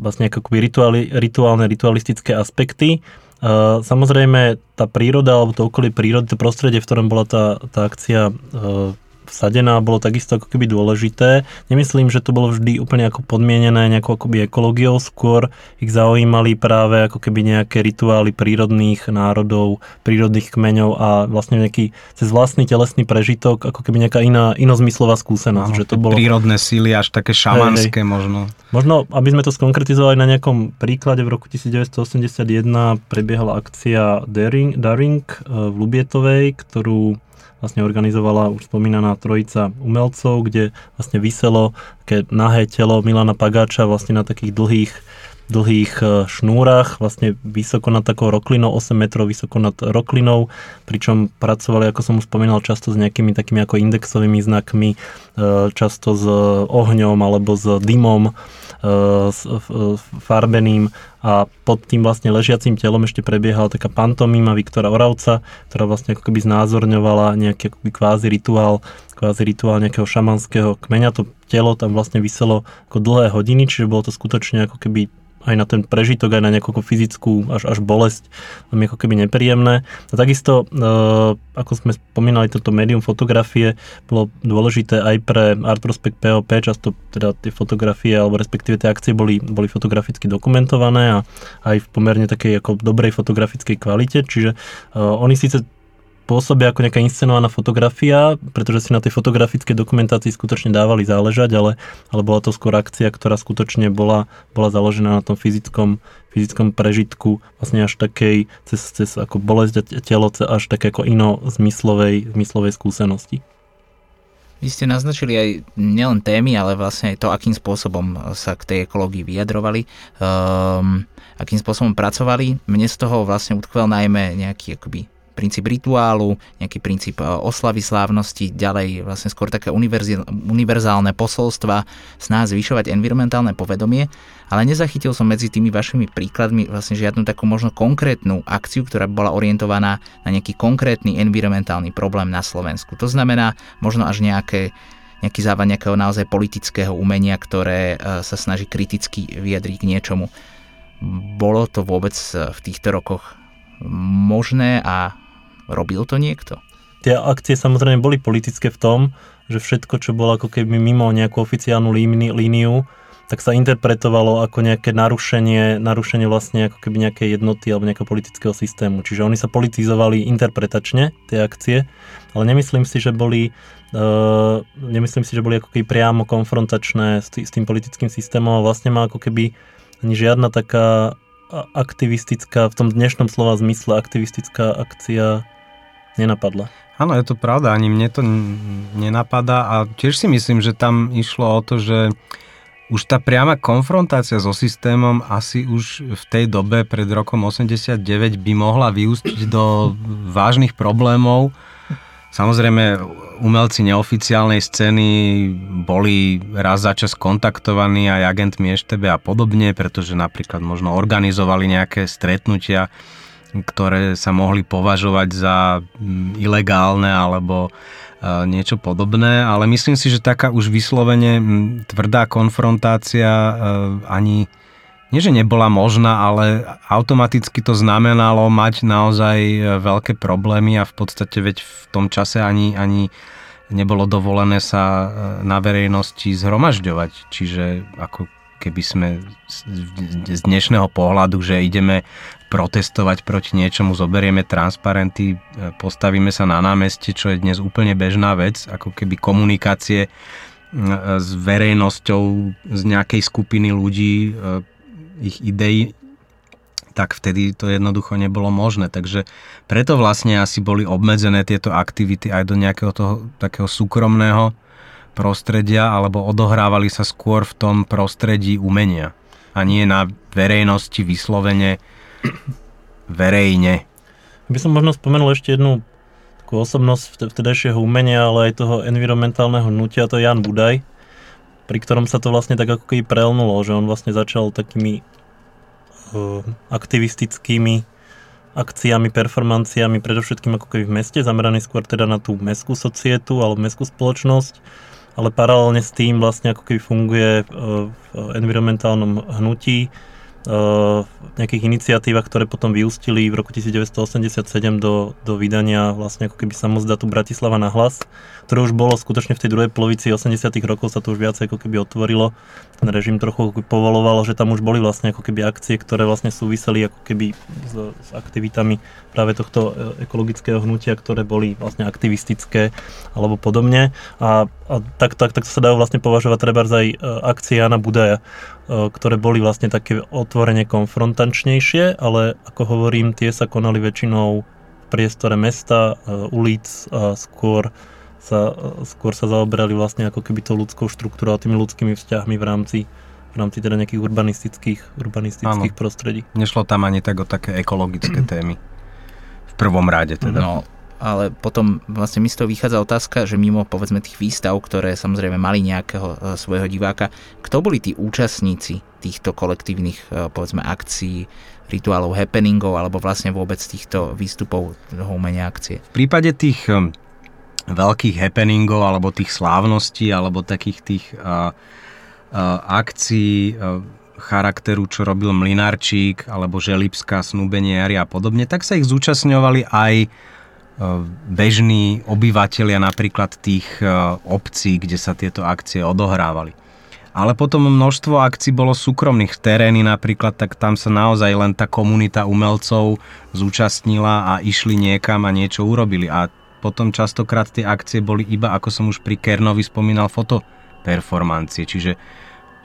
vlastne ako rituály, rituálne, ritualistické aspekty. Eh, samozrejme, tá príroda alebo to okolie prírody, to prostredie, v ktorom bola tá, tá akcia eh, vsadená, bolo takisto ako keby dôležité. Nemyslím, že to bolo vždy úplne ako podmienené nejakou akoby ekológiou, skôr ich zaujímali práve ako keby nejaké rituály prírodných národov, prírodných kmeňov a vlastne nejaký cez vlastný telesný prežitok, ako keby nejaká iná inozmyslová skúsenosť. No, že to bolo... Prírodné síly až také šamanské hej, hej. možno. Možno, aby sme to skonkretizovali na nejakom príklade, v roku 1981 prebiehala akcia Daring, Daring eh, v Lubietovej, ktorú vlastne organizovala už spomínaná trojica umelcov, kde vlastne vyselo také nahé telo Milana Pagáča vlastne na takých dlhých dlhých e, šnúrach, vlastne vysoko nad takou roklinou, 8 metrov vysoko nad roklinou, pričom pracovali, ako som už spomínal, často s nejakými takými ako indexovými znakmi, e, často s ohňom alebo s dymom, farbeným a pod tým vlastne ležiacím telom ešte prebiehala taká pantomíma Viktora Oravca, ktorá vlastne ako keby znázorňovala nejaký akoby kvázi rituál, kvázi rituál nejakého šamanského kmeňa. To telo tam vlastne vyselo ako dlhé hodiny, čiže bolo to skutočne ako keby aj na ten prežitok, aj na nejakú fyzickú až, až bolesť, veľmi ako keby nepríjemné. A takisto, e, ako sme spomínali, toto médium fotografie bolo dôležité aj pre Art Prospect POP, často teda tie fotografie, alebo respektíve tie akcie boli, boli fotograficky dokumentované a aj v pomerne takej ako dobrej fotografickej kvalite, čiže e, oni síce pôsobia ako nejaká inscenovaná fotografia, pretože si na tej fotografickej dokumentácii skutočne dávali záležať, ale, ale bola to skôr akcia, ktorá skutočne bola, bola založená na tom fyzickom, fyzickom prežitku, vlastne až takej, cez, cez ako bolesť a telo, až také ako ino zmyslovej, zmyslovej skúsenosti. Vy ste naznačili aj nielen témy, ale vlastne aj to, akým spôsobom sa k tej ekológii vyjadrovali, um, akým spôsobom pracovali. Mne z toho vlastne utkvel najmä nejaký akoby princíp rituálu, nejaký princíp e, oslavy slávnosti, ďalej vlastne skôr také univerzálne posolstva, snáha zvyšovať environmentálne povedomie, ale nezachytil som medzi tými vašimi príkladmi vlastne žiadnu takú možno konkrétnu akciu, ktorá bola orientovaná na nejaký konkrétny environmentálny problém na Slovensku. To znamená možno až nejaké nejaký závad nejakého naozaj politického umenia, ktoré e, sa snaží kriticky vyjadriť k niečomu. Bolo to vôbec e, v týchto rokoch možné a Robil to niekto? Tie akcie samozrejme boli politické v tom, že všetko, čo bolo ako keby mimo nejakú oficiálnu líniu, tak sa interpretovalo ako nejaké narušenie, narušenie vlastne ako keby nejakej jednoty alebo nejakého politického systému. Čiže oni sa politizovali interpretačne, tie akcie, ale nemyslím si, že boli uh, nemyslím si, že boli ako keby priamo konfrontačné s, tý, s tým politickým systémom a vlastne má ako keby ani žiadna taká aktivistická, v tom dnešnom slova zmysle aktivistická akcia nenapadla. Áno, je to pravda, ani mne to nenapadá a tiež si myslím, že tam išlo o to, že už tá priama konfrontácia so systémom asi už v tej dobe pred rokom 89 by mohla vyústiť do vážnych problémov. Samozrejme, umelci neoficiálnej scény boli raz za čas kontaktovaní aj agentmi EŠTB a podobne, pretože napríklad možno organizovali nejaké stretnutia ktoré sa mohli považovať za mm, ilegálne alebo e, niečo podobné, ale myslím si, že taká už vyslovene mm, tvrdá konfrontácia e, ani nie že nebola možná, ale automaticky to znamenalo mať naozaj e, veľké problémy a v podstate veď v tom čase ani, ani nebolo dovolené sa na verejnosti zhromažďovať. Čiže ako keby sme z dnešného pohľadu, že ideme protestovať proti niečomu, zoberieme transparenty, e, postavíme sa na námestie, čo je dnes úplne bežná vec, ako keby komunikácie s verejnosťou z nejakej skupiny ľudí ich ideí, tak vtedy to jednoducho nebolo možné. Takže preto vlastne asi boli obmedzené tieto aktivity aj do nejakého toho takého súkromného prostredia, alebo odohrávali sa skôr v tom prostredí umenia a nie na verejnosti vyslovene verejne. By som možno spomenul ešte jednu takú osobnosť vtedajšieho umenia, ale aj toho environmentálneho hnutia, to je Jan Budaj, pri ktorom sa to vlastne tak ako keby prelnulo, že on vlastne začal takými uh, aktivistickými akciami, performanciami, predovšetkým ako keby v meste, zameraný skôr teda na tú mestskú societu alebo mestskú spoločnosť, ale paralelne s tým vlastne ako keby funguje uh, v environmentálnom hnutí, uh, nejakých iniciatívach, ktoré potom vyústili v roku 1987 do, do vydania vlastne ako keby samozdatu Bratislava na hlas, ktoré už bolo skutočne v tej druhej polovici 80 rokov sa to už viac ako keby otvorilo. Režim trochu povoloval, že tam už boli vlastne ako keby akcie, ktoré vlastne súviseli ako keby s, s aktivitami práve tohto e, ekologického hnutia, ktoré boli vlastne aktivistické alebo podobne. A, a tak, tak, tak sa dajú vlastne považovať treba aj e, akcie Jana Budaja, e, ktoré boli vlastne také otvorene konfrontačné konfrontačnejšie, ale ako hovorím, tie sa konali väčšinou v priestore mesta, ulic a skôr sa, skôr sa zaoberali vlastne ako keby tou ľudskou štruktúrou a tými ľudskými vzťahmi v rámci v rámci teda nejakých urbanistických, urbanistických Áno. prostredí. Nešlo tam ani tak o také ekologické témy. V prvom rade teda. No, ale potom vlastne mi z toho vychádza otázka, že mimo povedzme tých výstav, ktoré samozrejme mali nejakého e, svojho diváka, kto boli tí účastníci týchto kolektívnych e, povedzme akcií, rituálov, happeningov alebo vlastne vôbec týchto výstupov toho umenia akcie? V prípade tých e, veľkých happeningov alebo tých slávností alebo takých tých akcií uh, charakteru, čo robil Mlinarčík alebo Želipská, Snúbenie jary a podobne, tak sa ich zúčastňovali aj bežní obyvateľia napríklad tých e, obcí, kde sa tieto akcie odohrávali. Ale potom množstvo akcií bolo súkromných terény napríklad, tak tam sa naozaj len tá komunita umelcov zúčastnila a išli niekam a niečo urobili. A potom častokrát tie akcie boli iba, ako som už pri Kernovi spomínal, fotoperformancie. Čiže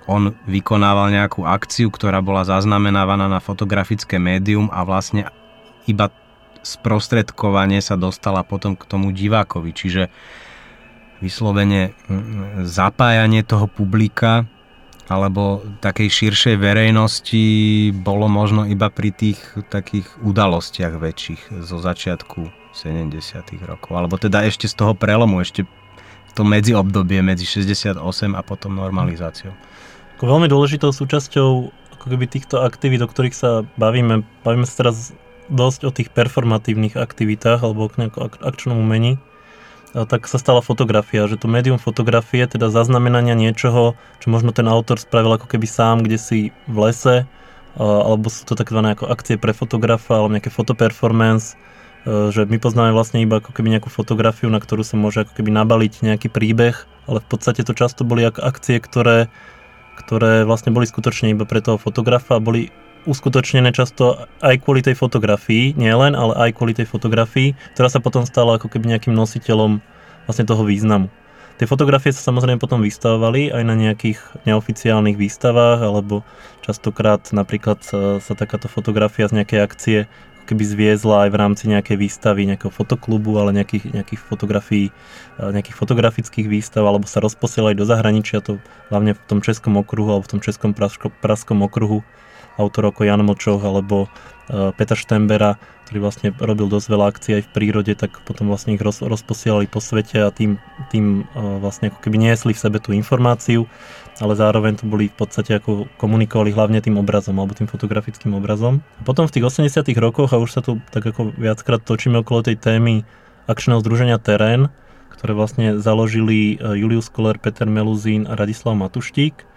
on vykonával nejakú akciu, ktorá bola zaznamenávaná na fotografické médium a vlastne iba sprostredkovanie sa dostala potom k tomu divákovi. Čiže vyslovene zapájanie toho publika alebo takej širšej verejnosti bolo možno iba pri tých takých udalostiach väčších zo začiatku 70. rokov. Alebo teda ešte z toho prelomu, ešte to medziobdobie medzi 68 a potom normalizáciou. Veľmi dôležitou súčasťou ako keby týchto aktivít, o ktorých sa bavíme, bavíme sa teraz dosť o tých performatívnych aktivitách alebo o ak- akčnom umení, tak sa stala fotografia, že to médium fotografie, teda zaznamenania niečoho, čo možno ten autor spravil ako keby sám, kde si v lese, alebo sú to takzvané ako akcie pre fotografa, alebo nejaké fotoperformance, že my poznáme vlastne iba ako keby nejakú fotografiu, na ktorú sa môže ako keby nabaliť nejaký príbeh, ale v podstate to často boli ako akcie, ktoré, ktoré vlastne boli skutočne iba pre toho fotografa a boli uskutočnené často aj kvôli tej fotografii, nielen, ale aj kvôli tej fotografii, ktorá sa potom stala ako keby nejakým nositeľom vlastne toho významu. Tie fotografie sa samozrejme potom vystavovali aj na nejakých neoficiálnych výstavách, alebo častokrát napríklad sa, sa takáto fotografia z nejakej akcie keby zviezla aj v rámci nejakej výstavy, nejakého fotoklubu, ale nejakých, nejakých fotografií, nejakých fotografických výstav, alebo sa rozposielali do zahraničia, to hlavne v tom českom okruhu, alebo v tom českom praskom okruhu autor ako Jan Močoch alebo e, Peter Štembera, ktorý vlastne robil dosť veľa akcií aj v prírode, tak potom vlastne ich roz, rozposielali po svete a tým, tým e, vlastne ako keby niesli v sebe tú informáciu, ale zároveň to boli v podstate ako komunikovali hlavne tým obrazom alebo tým fotografickým obrazom. A potom v tých 80 rokoch, a už sa tu tak ako viackrát točíme okolo tej témy akčného združenia Terén, ktoré vlastne založili e, Julius Koller, Peter Meluzín a Radislav Matuštík,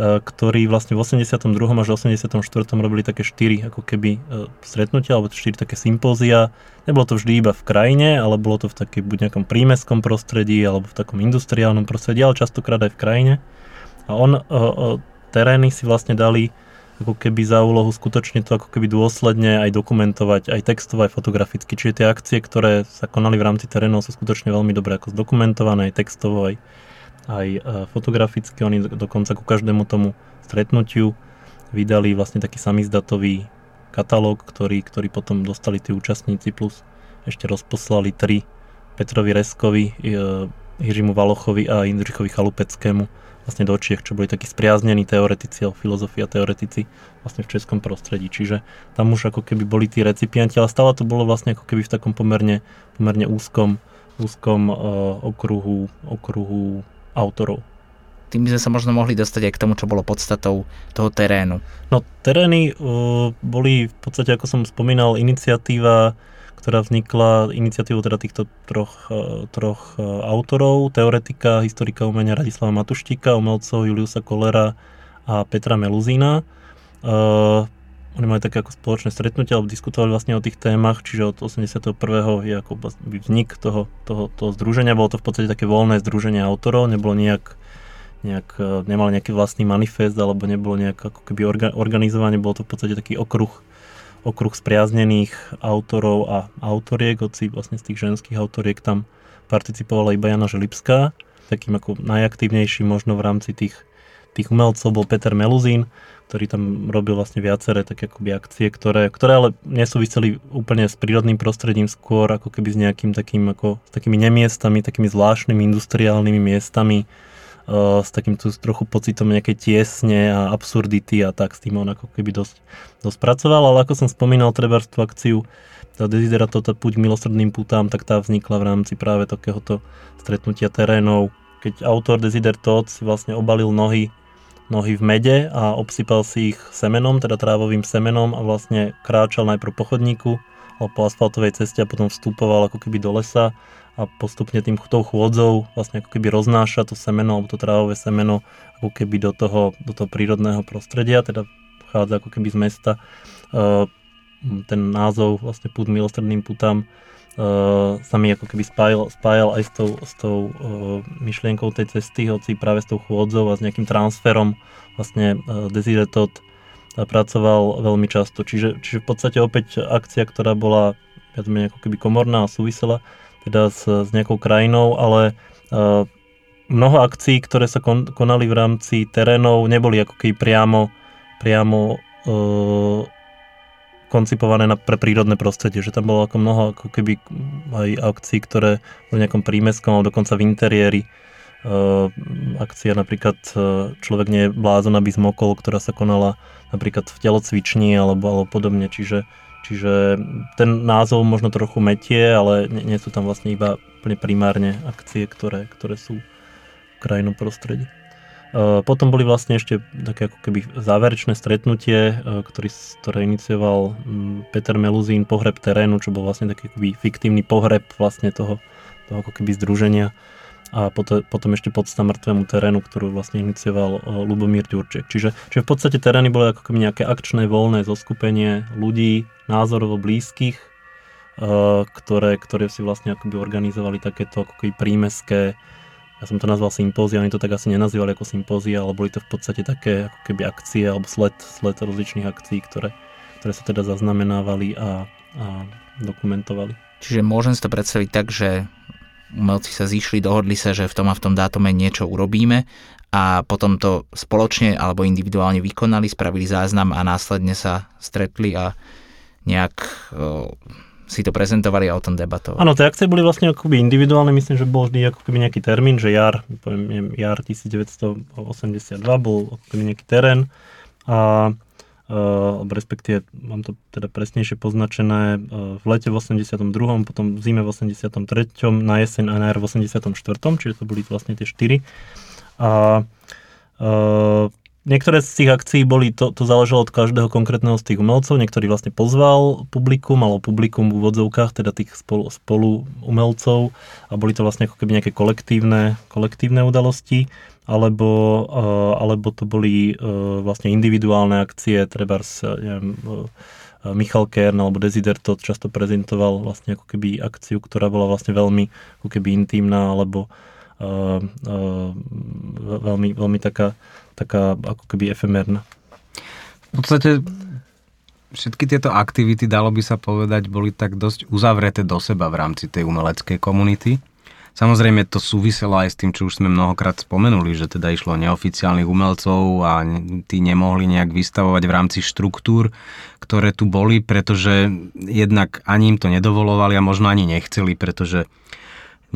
ktorí vlastne v 82. až 84. robili také štyri ako keby stretnutia, alebo štyri také sympózia. Nebolo to vždy iba v krajine, ale bolo to v takej buď nejakom prímeskom prostredí, alebo v takom industriálnom prostredí, ale častokrát aj v krajine. A on, terény si vlastne dali ako keby za úlohu skutočne to ako keby dôsledne aj dokumentovať, aj textovo, aj fotograficky. Čiže tie akcie, ktoré sa konali v rámci terénov sú skutočne veľmi dobre ako zdokumentované, aj textovo, aj, aj e, fotograficky. Oni dokonca ku každému tomu stretnutiu vydali vlastne taký samizdatový katalóg, ktorý, ktorý potom dostali tí účastníci, plus ešte rozposlali tri Petrovi Reskovi, e, Jiřimu Valochovi a Indrichovi Chalupeckému vlastne do Čiech, čo boli takí spriaznení teoretici alebo filozofia teoretici vlastne v českom prostredí. Čiže tam už ako keby boli tí recipienti, ale stále to bolo vlastne ako keby v takom pomerne, pomerne úzkom, úzkom uh, okruhu, okruhu autorov. Tým by sme sa možno mohli dostať aj k tomu, čo bolo podstatou toho terénu. No terény uh, boli v podstate, ako som spomínal, iniciatíva ktorá vznikla iniciatívou teda týchto troch, e, troch e, autorov, teoretika, historika umenia Radislava Matuštíka, umelcov Juliusa Kolera a Petra Meluzína. Uh, oni mali také ako spoločné stretnutie, alebo diskutovali vlastne o tých témach, čiže od 81. je ako vznik toho, toho, toho združenia, bolo to v podstate také voľné združenie autorov, nebolo nejak, nejak nemal nejaký vlastný manifest, alebo nebolo nejak ako keby orga, organizovanie, bolo to v podstate taký okruh okruh spriaznených autorov a autoriek, hoci vlastne z tých ženských autoriek tam participovala iba Jana Želipská. Takým ako najaktívnejším možno v rámci tých, tých umelcov bol Peter Meluzín, ktorý tam robil vlastne viaceré také akoby akcie, ktoré, ktoré ale nesúviseli úplne s prírodným prostredím, skôr ako keby s nejakým takým ako, s takými nemiestami, takými zvláštnymi industriálnymi miestami, s takým tu trochu pocitom nejakej tiesne a absurdity a tak s tým on ako keby dosť, dosť pracoval, ale ako som spomínal, treba tú akciu tá Desiderato, tá púť milosrdným putám, tak tá vznikla v rámci práve takéhoto stretnutia terénov, keď autor Desider Todd si vlastne obalil nohy, nohy v mede a obsypal si ich semenom, teda trávovým semenom a vlastne kráčal najprv po chodníku, po asfaltovej ceste a potom vstupoval ako keby do lesa a postupne tým tou chôdzou vlastne ako keby roznáša to semeno alebo to trávové semeno ako keby do toho, do toho prírodného prostredia, teda vchádza ako keby z mesta. E, ten názov vlastne púd milostredným putám uh, sa mi ako keby spájal, spájal aj s tou, s tou uh, myšlienkou tej cesty, hoci práve s tou chôdzou a s nejakým transferom vlastne uh, Desire Todd pracoval veľmi často. Čiže, čiže v podstate opäť akcia, ktorá bola viac menej ako keby komorná a súvisela teda s, s nejakou krajinou, ale uh, mnoho akcií, ktoré sa kon, konali v rámci terénov, neboli ako keby priamo, priamo uh, koncipované na, pre prírodné prostredie, že tam bolo ako mnoho ako keby aj akcií, ktoré v nejakom prímeskom alebo dokonca v interiéri. Uh, akcia napríklad uh, Človek nie je blázon, aby zmokol, ktorá sa konala napríklad v telocvični alebo, alebo podobne, čiže Čiže ten názov možno trochu metie, ale nie, nie sú tam vlastne iba primárne akcie, ktoré, ktoré sú v krajnom prostredí. E, potom boli vlastne ešte také ako keby záverečné stretnutie, e, ktorý, ktoré inicioval Peter Meluzín, pohreb terénu, čo bol vlastne taký akoby fiktívny pohreb vlastne toho, toho ako keby združenia a potom, potom ešte podsta mŕtvemu terénu, ktorú vlastne inicioval Lubomír Ďurček. Čiže, čiže v podstate terény boli ako keby nejaké akčné, voľné zoskupenie ľudí, názorovo blízkych, ktoré, ktoré si vlastne akoby organizovali takéto ako keby prímeské ja som to nazval sympózia, oni to tak asi nenazývali ako sympózia, ale boli to v podstate také ako keby akcie alebo sled, sled rozličných akcií, ktoré, ktoré sa teda zaznamenávali a, a dokumentovali. Čiže môžem si to predstaviť tak, že umelci sa zišli, dohodli sa, že v tom a v tom dátume niečo urobíme a potom to spoločne alebo individuálne vykonali, spravili záznam a následne sa stretli a nejak o, si to prezentovali a o tom debatovali. Áno, tie akcie boli vlastne akoby individuálne, myslím, že bol vždy ako nejaký termín, že jar, poviem, jar 1982 bol ako nejaký terén a respektíve mám to teda presnejšie poznačené v lete v 82., potom v zime v 83., na jeseň a na jar v 84., čiže to boli vlastne tie štyri. A niektoré z tých akcií boli, to, to záležalo od každého konkrétneho z tých umelcov, niektorý vlastne pozval publikum, malo publikum v úvodzovkách, teda tých spolu, spolu umelcov a boli to vlastne ako keby nejaké kolektívne, kolektívne udalosti, alebo, uh, alebo to boli uh, vlastne individuálne akcie, treba neviem, uh, Michal Kern alebo Desiderto často prezentoval vlastne ako keby akciu, ktorá bola vlastne veľmi ako keby intímna alebo uh, uh, veľmi, veľmi taká taká ako keby efemérna. V podstate všetky tieto aktivity, dalo by sa povedať, boli tak dosť uzavreté do seba v rámci tej umeleckej komunity. Samozrejme to súviselo aj s tým, čo už sme mnohokrát spomenuli, že teda išlo neoficiálnych umelcov a tí nemohli nejak vystavovať v rámci štruktúr, ktoré tu boli, pretože jednak ani im to nedovolovali a možno ani nechceli, pretože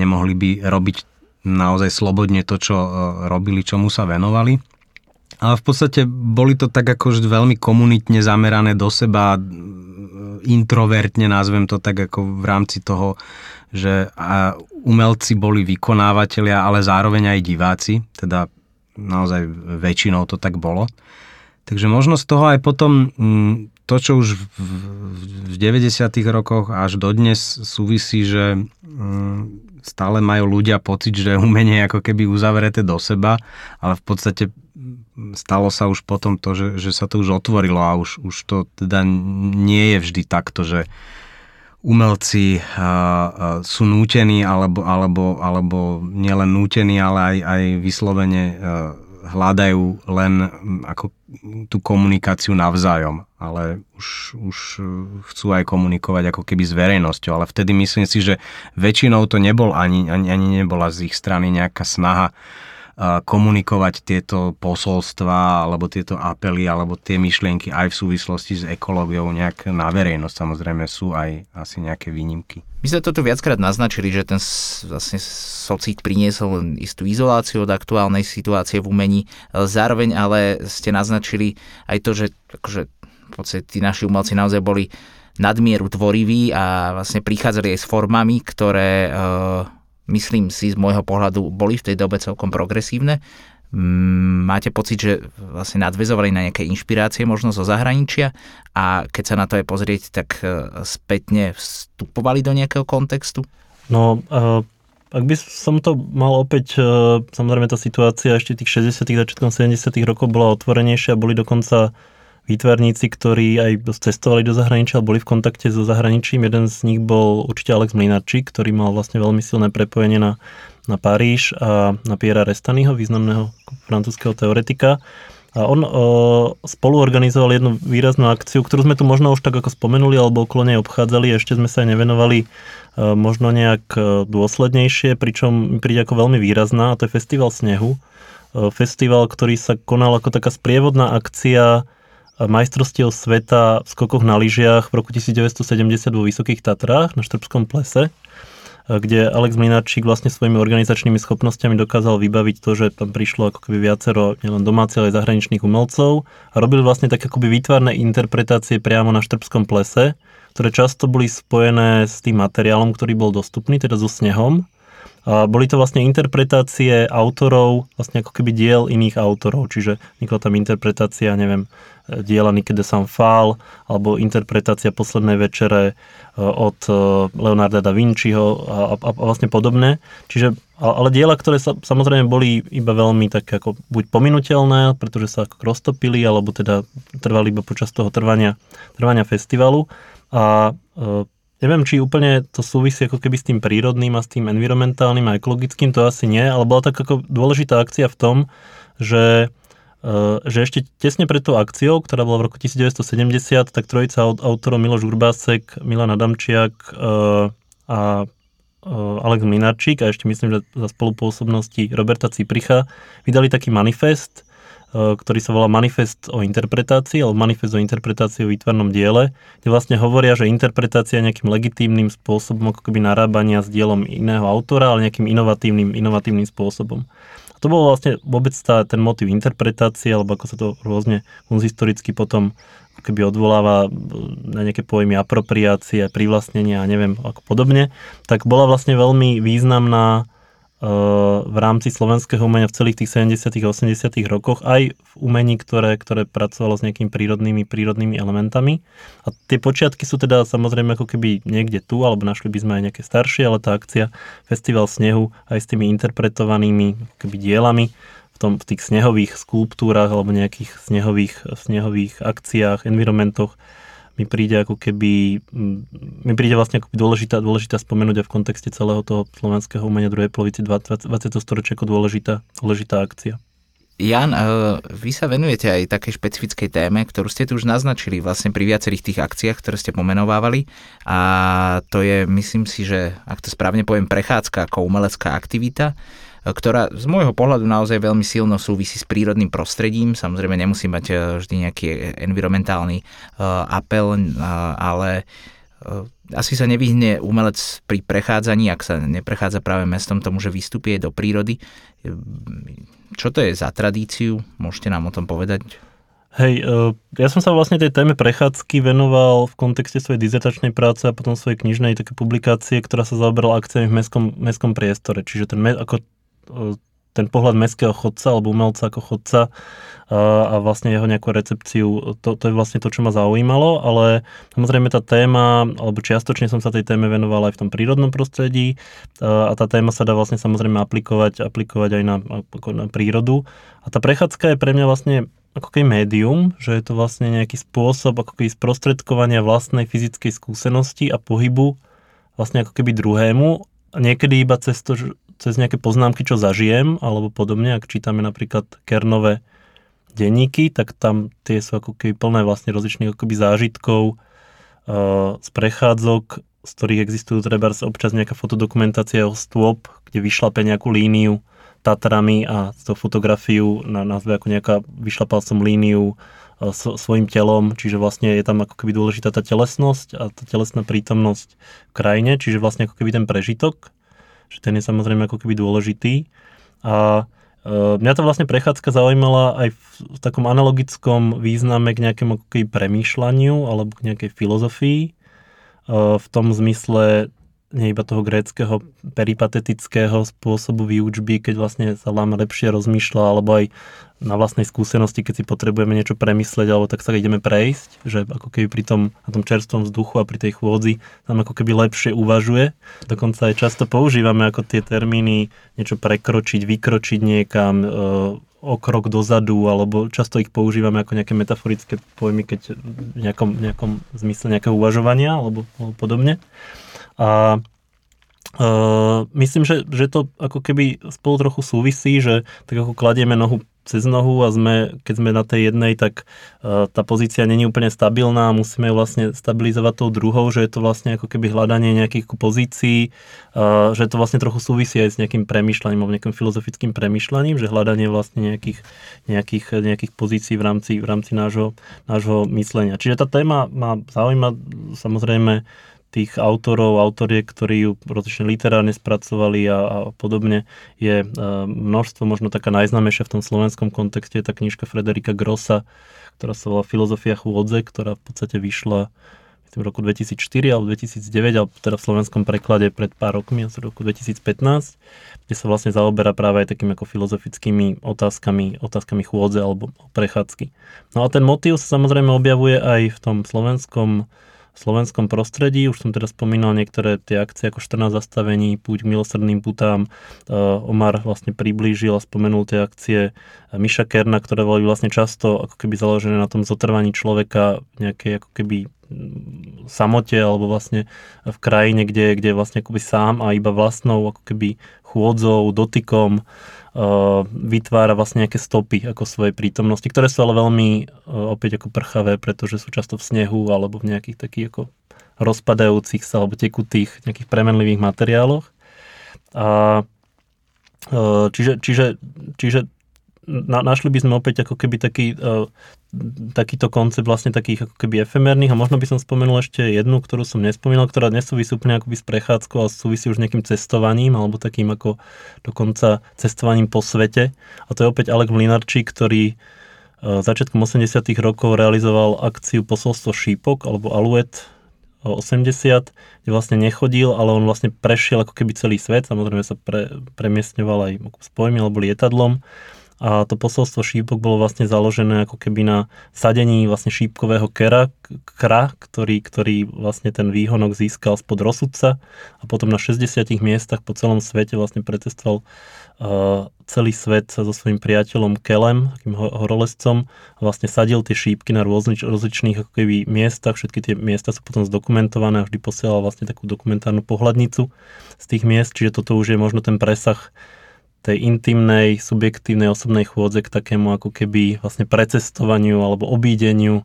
nemohli by robiť naozaj slobodne to, čo e, robili, čomu sa venovali. Ale v podstate boli to tak akože veľmi komunitne zamerané do seba, introvertne nazvem to tak ako v rámci toho, že umelci boli vykonávateľia, ale zároveň aj diváci, teda naozaj väčšinou to tak bolo. Takže možno z toho aj potom mm, to, čo už v 90. rokoch až dodnes súvisí, že mm, stále majú ľudia pocit, že umenie je ako keby uzavreté do seba, ale v podstate stalo sa už potom to, že, že sa to už otvorilo a už, už to teda nie je vždy takto, že umelci sú nútení alebo, alebo, alebo nielen nútení, ale aj, aj vyslovene a, hľadajú len ako tú komunikáciu navzájom, ale už, už chcú aj komunikovať ako keby s verejnosťou, ale vtedy myslím si, že väčšinou to nebol ani, ani, ani nebola z ich strany nejaká snaha komunikovať tieto posolstva alebo tieto apely alebo tie myšlienky aj v súvislosti s ekológiou nejak na verejnosť. Samozrejme sú aj asi nejaké výnimky. My sme toto viackrát naznačili, že ten vlastne socík priniesol istú izoláciu od aktuálnej situácie v umení. Zároveň ale ste naznačili aj to, že akože, v podstate tí naši umelci naozaj boli nadmieru tvoriví a vlastne prichádzali aj s formami, ktoré uh, myslím si z môjho pohľadu, boli v tej dobe celkom progresívne. Mm, máte pocit, že vlastne nadvezovali na nejaké inšpirácie možno zo zahraničia a keď sa na to aj pozrieť, tak e, spätne vstupovali do nejakého kontextu? No, uh, ak by som to mal opäť, uh, samozrejme tá situácia ešte tých 60 začiatkom 70 rokov bola otvorenejšia, boli dokonca výtvarníci, ktorí aj cestovali do zahraničia, boli v kontakte so zahraničím. Jeden z nich bol určite Alex Mlinarčík, ktorý mal vlastne veľmi silné prepojenie na, na Paríž a na Piera Restanyho, významného francúzského teoretika. A on o, spolu organizoval jednu výraznú akciu, ktorú sme tu možno už tak ako spomenuli, alebo okolo nej obchádzali, ešte sme sa aj nevenovali o, možno nejak dôslednejšie, pričom príde ako veľmi výrazná, a to je Festival snehu. O, festival, ktorý sa konal ako taká sprievodná akcia majstrovstiev sveta v skokoch na lyžiach v roku 1970 vo Vysokých Tatrách na Štrbskom plese, kde Alex Mlinarčík vlastne svojimi organizačnými schopnosťami dokázal vybaviť to, že tam prišlo ako keby viacero nielen domácich, ale aj zahraničných umelcov a robili vlastne tak akoby výtvarné interpretácie priamo na Štrbskom plese, ktoré často boli spojené s tým materiálom, ktorý bol dostupný, teda so snehom boli to vlastne interpretácie autorov, vlastne ako keby diel iných autorov, čiže vznikla tam interpretácia, neviem, diela Nikede San Fal, alebo interpretácia Poslednej večere e, od e, Leonarda da Vinciho a, a, a vlastne podobné. Čiže, ale diela, ktoré sa, samozrejme boli iba veľmi tak ako buď pominutelné, pretože sa ako roztopili, alebo teda trvali iba počas toho trvania, trvania festivalu. A e, Neviem, či úplne to súvisí ako keby s tým prírodným a s tým environmentálnym a ekologickým, to asi nie, ale bola tak ako dôležitá akcia v tom, že, e, že ešte tesne pred tou akciou, ktorá bola v roku 1970, tak trojica autorov Miloš Urbásek, Milan Adamčiak e, a e, Alex Minarčík a ešte myslím, že za spolupôsobnosti Roberta Cipricha vydali taký manifest, ktorý sa volá Manifest o interpretácii, alebo Manifest o interpretácii o výtvarnom diele, kde vlastne hovoria, že interpretácia nejakým legitímnym spôsobom ako keby narábania s dielom iného autora, ale nejakým inovatívnym, inovatívnym spôsobom. A to bol vlastne vôbec tá, ten motiv interpretácie, alebo ako sa to rôzne historicky potom keby odvoláva na nejaké pojmy apropriácie, privlastnenia a neviem ako podobne, tak bola vlastne veľmi významná v rámci slovenského umenia v celých tých 70 a 80 rokoch, aj v umení, ktoré, ktoré pracovalo s nejakými prírodnými, prírodnými elementami. A tie počiatky sú teda samozrejme ako keby niekde tu, alebo našli by sme aj nejaké staršie, ale tá akcia Festival snehu aj s tými interpretovanými keby dielami v, tom, v tých snehových skulptúrach alebo nejakých snehových, snehových akciách, environmentoch mi príde ako keby, mi príde vlastne ako dôležitá, dôležitá spomenúť aj v kontexte celého toho slovenského umenia druhej polovici 20. 20. storočia ako dôležitá, dôležitá akcia. Jan, e, vy sa venujete aj takej špecifickej téme, ktorú ste tu už naznačili vlastne pri viacerých tých akciách, ktoré ste pomenovávali a to je, myslím si, že ak to správne poviem, prechádzka ako umelecká aktivita ktorá z môjho pohľadu naozaj veľmi silno súvisí s prírodným prostredím. Samozrejme nemusí mať eh, vždy nejaký environmentálny apel, ale asi sa nevyhne umelec pri prechádzaní, ak sa neprechádza práve mestom, tomu, že vystupie do prírody. Čo to je za tradíciu? Môžete nám o tom povedať? Hej, ja som sa vlastne tej téme prechádzky venoval v kontexte svojej dizertačnej práce a potom svojej knižnej také publikácie, ktorá sa zaoberala akciami v mestskom, mestskom priestore. Čiže ten, ako ten pohľad mestského chodca alebo umelca ako chodca a vlastne jeho nejakú recepciu, to, to je vlastne to, čo ma zaujímalo, ale samozrejme tá téma, alebo čiastočne som sa tej téme venoval aj v tom prírodnom prostredí a tá téma sa dá vlastne samozrejme aplikovať, aplikovať aj na, na prírodu. A tá prechádzka je pre mňa vlastne ako keby médium, že je to vlastne nejaký spôsob ako keby sprostredkovania vlastnej fyzickej skúsenosti a pohybu vlastne ako keby druhému a niekedy iba cez to, cez nejaké poznámky, čo zažijem, alebo podobne, ak čítame napríklad Kernové denníky, tak tam tie sú ako keby plné vlastne rozličných akoby zážitkov uh, z prechádzok, z ktorých existujú treba občas nejaká fotodokumentácia o stôp, kde vyšlape nejakú líniu Tatrami a tú fotografiu na nazve ako nejaká vyšlapal som líniu uh, svojim telom, čiže vlastne je tam ako keby dôležitá tá telesnosť a tá telesná prítomnosť v krajine, čiže vlastne ako keby ten prežitok že ten je samozrejme ako keby dôležitý. A e, mňa to vlastne prechádzka zaujímala aj v, takom analogickom význame k nejakému premýšľaniu alebo k nejakej filozofii. E, v tom zmysle nie iba toho gréckého peripatetického spôsobu výučby, keď vlastne sa vám lepšie rozmýšľa, alebo aj na vlastnej skúsenosti, keď si potrebujeme niečo premyslieť, alebo tak sa ideme prejsť, že ako keby pri tom, na tom čerstvom vzduchu a pri tej chôdzi tam ako keby lepšie uvažuje. Dokonca aj často používame ako tie termíny niečo prekročiť, vykročiť niekam, e, o krok dozadu, alebo často ich používame ako nejaké metaforické pojmy, keď v nejakom, nejakom zmysle nejakého uvažovania, alebo, alebo podobne. A Uh, myslím, že, že to ako keby spolu trochu súvisí, že tak ako kladieme nohu cez nohu a sme, keď sme na tej jednej, tak uh, tá pozícia není úplne stabilná a musíme ju vlastne stabilizovať tou druhou, že je to vlastne ako keby hľadanie nejakých pozícií, uh, že to vlastne trochu súvisí aj s nejakým premyšľaním alebo nejakým filozofickým premyšľaním, že hľadanie vlastne nejakých, nejakých, nejakých pozícií v rámci, v rámci nášho, nášho myslenia. Čiže tá téma ma zaujíma samozrejme tých autorov, autoriek, ktorí ju rozlične literárne spracovali a, a podobne, je e, množstvo, možno taká najznámejšia v tom slovenskom kontexte je tá knižka Frederika Grossa, ktorá sa volá Filozofia chôdze, ktorá v podstate vyšla v roku 2004 alebo 2009, alebo teda v slovenskom preklade pred pár rokmi, asi roku 2015, kde sa vlastne zaoberá práve aj takými ako filozofickými otázkami, otázkami chôdze alebo prechádzky. No a ten motív sa samozrejme objavuje aj v tom slovenskom slovenskom prostredí. Už som teda spomínal niektoré tie akcie ako 14 zastavení, Púť k milosrdným putám. Uh, Omar vlastne priblížil a spomenul tie akcie Miša Kerna, ktoré boli vlastne často ako keby založené na tom zotrvaní človeka nejakej ako keby mm, samote alebo vlastne v krajine, kde, kde je vlastne akoby sám a iba vlastnou ako keby chôdzou, dotykom vytvára vlastne nejaké stopy ako svojej prítomnosti, ktoré sú ale veľmi eh, opäť ako prchavé, pretože sú často v snehu alebo v nejakých takých ako rozpadajúcich sa alebo tekutých nejakých premenlivých materiáloch. A eh, čiže, čiže, čiže na, našli by sme opäť ako keby taký, uh, takýto koncept vlastne takých ako keby efemérnych. A možno by som spomenul ešte jednu, ktorú som nespomínal, ktorá nesúvisí úplne akoby s prechádzkou, ale súvisí už nejakým cestovaním alebo takým ako dokonca cestovaním po svete. A to je opäť Alek Mlinarčík, ktorý uh, začiatkom 80 rokov realizoval akciu Posolstvo šípok alebo Aluet, 80, kde vlastne nechodil, ale on vlastne prešiel ako keby celý svet, samozrejme sa pre, premiestňoval aj spojmi alebo lietadlom a to posolstvo šípok bolo vlastne založené ako keby na sadení vlastne šípkového kera, kra, ktorý, ktorý vlastne ten výhonok získal spod rozsudca a potom na 60 miestach po celom svete vlastne pretestoval uh, celý svet so svojím priateľom Kelem, takým horolescom vlastne sadil tie šípky na rôznych, rozličných ako keby miestach, všetky tie miesta sú potom zdokumentované a vždy posielal vlastne takú dokumentárnu pohľadnicu z tých miest, čiže toto už je možno ten presah tej intimnej, subjektívnej osobnej chôdze k takému ako keby vlastne precestovaniu alebo obídeniu,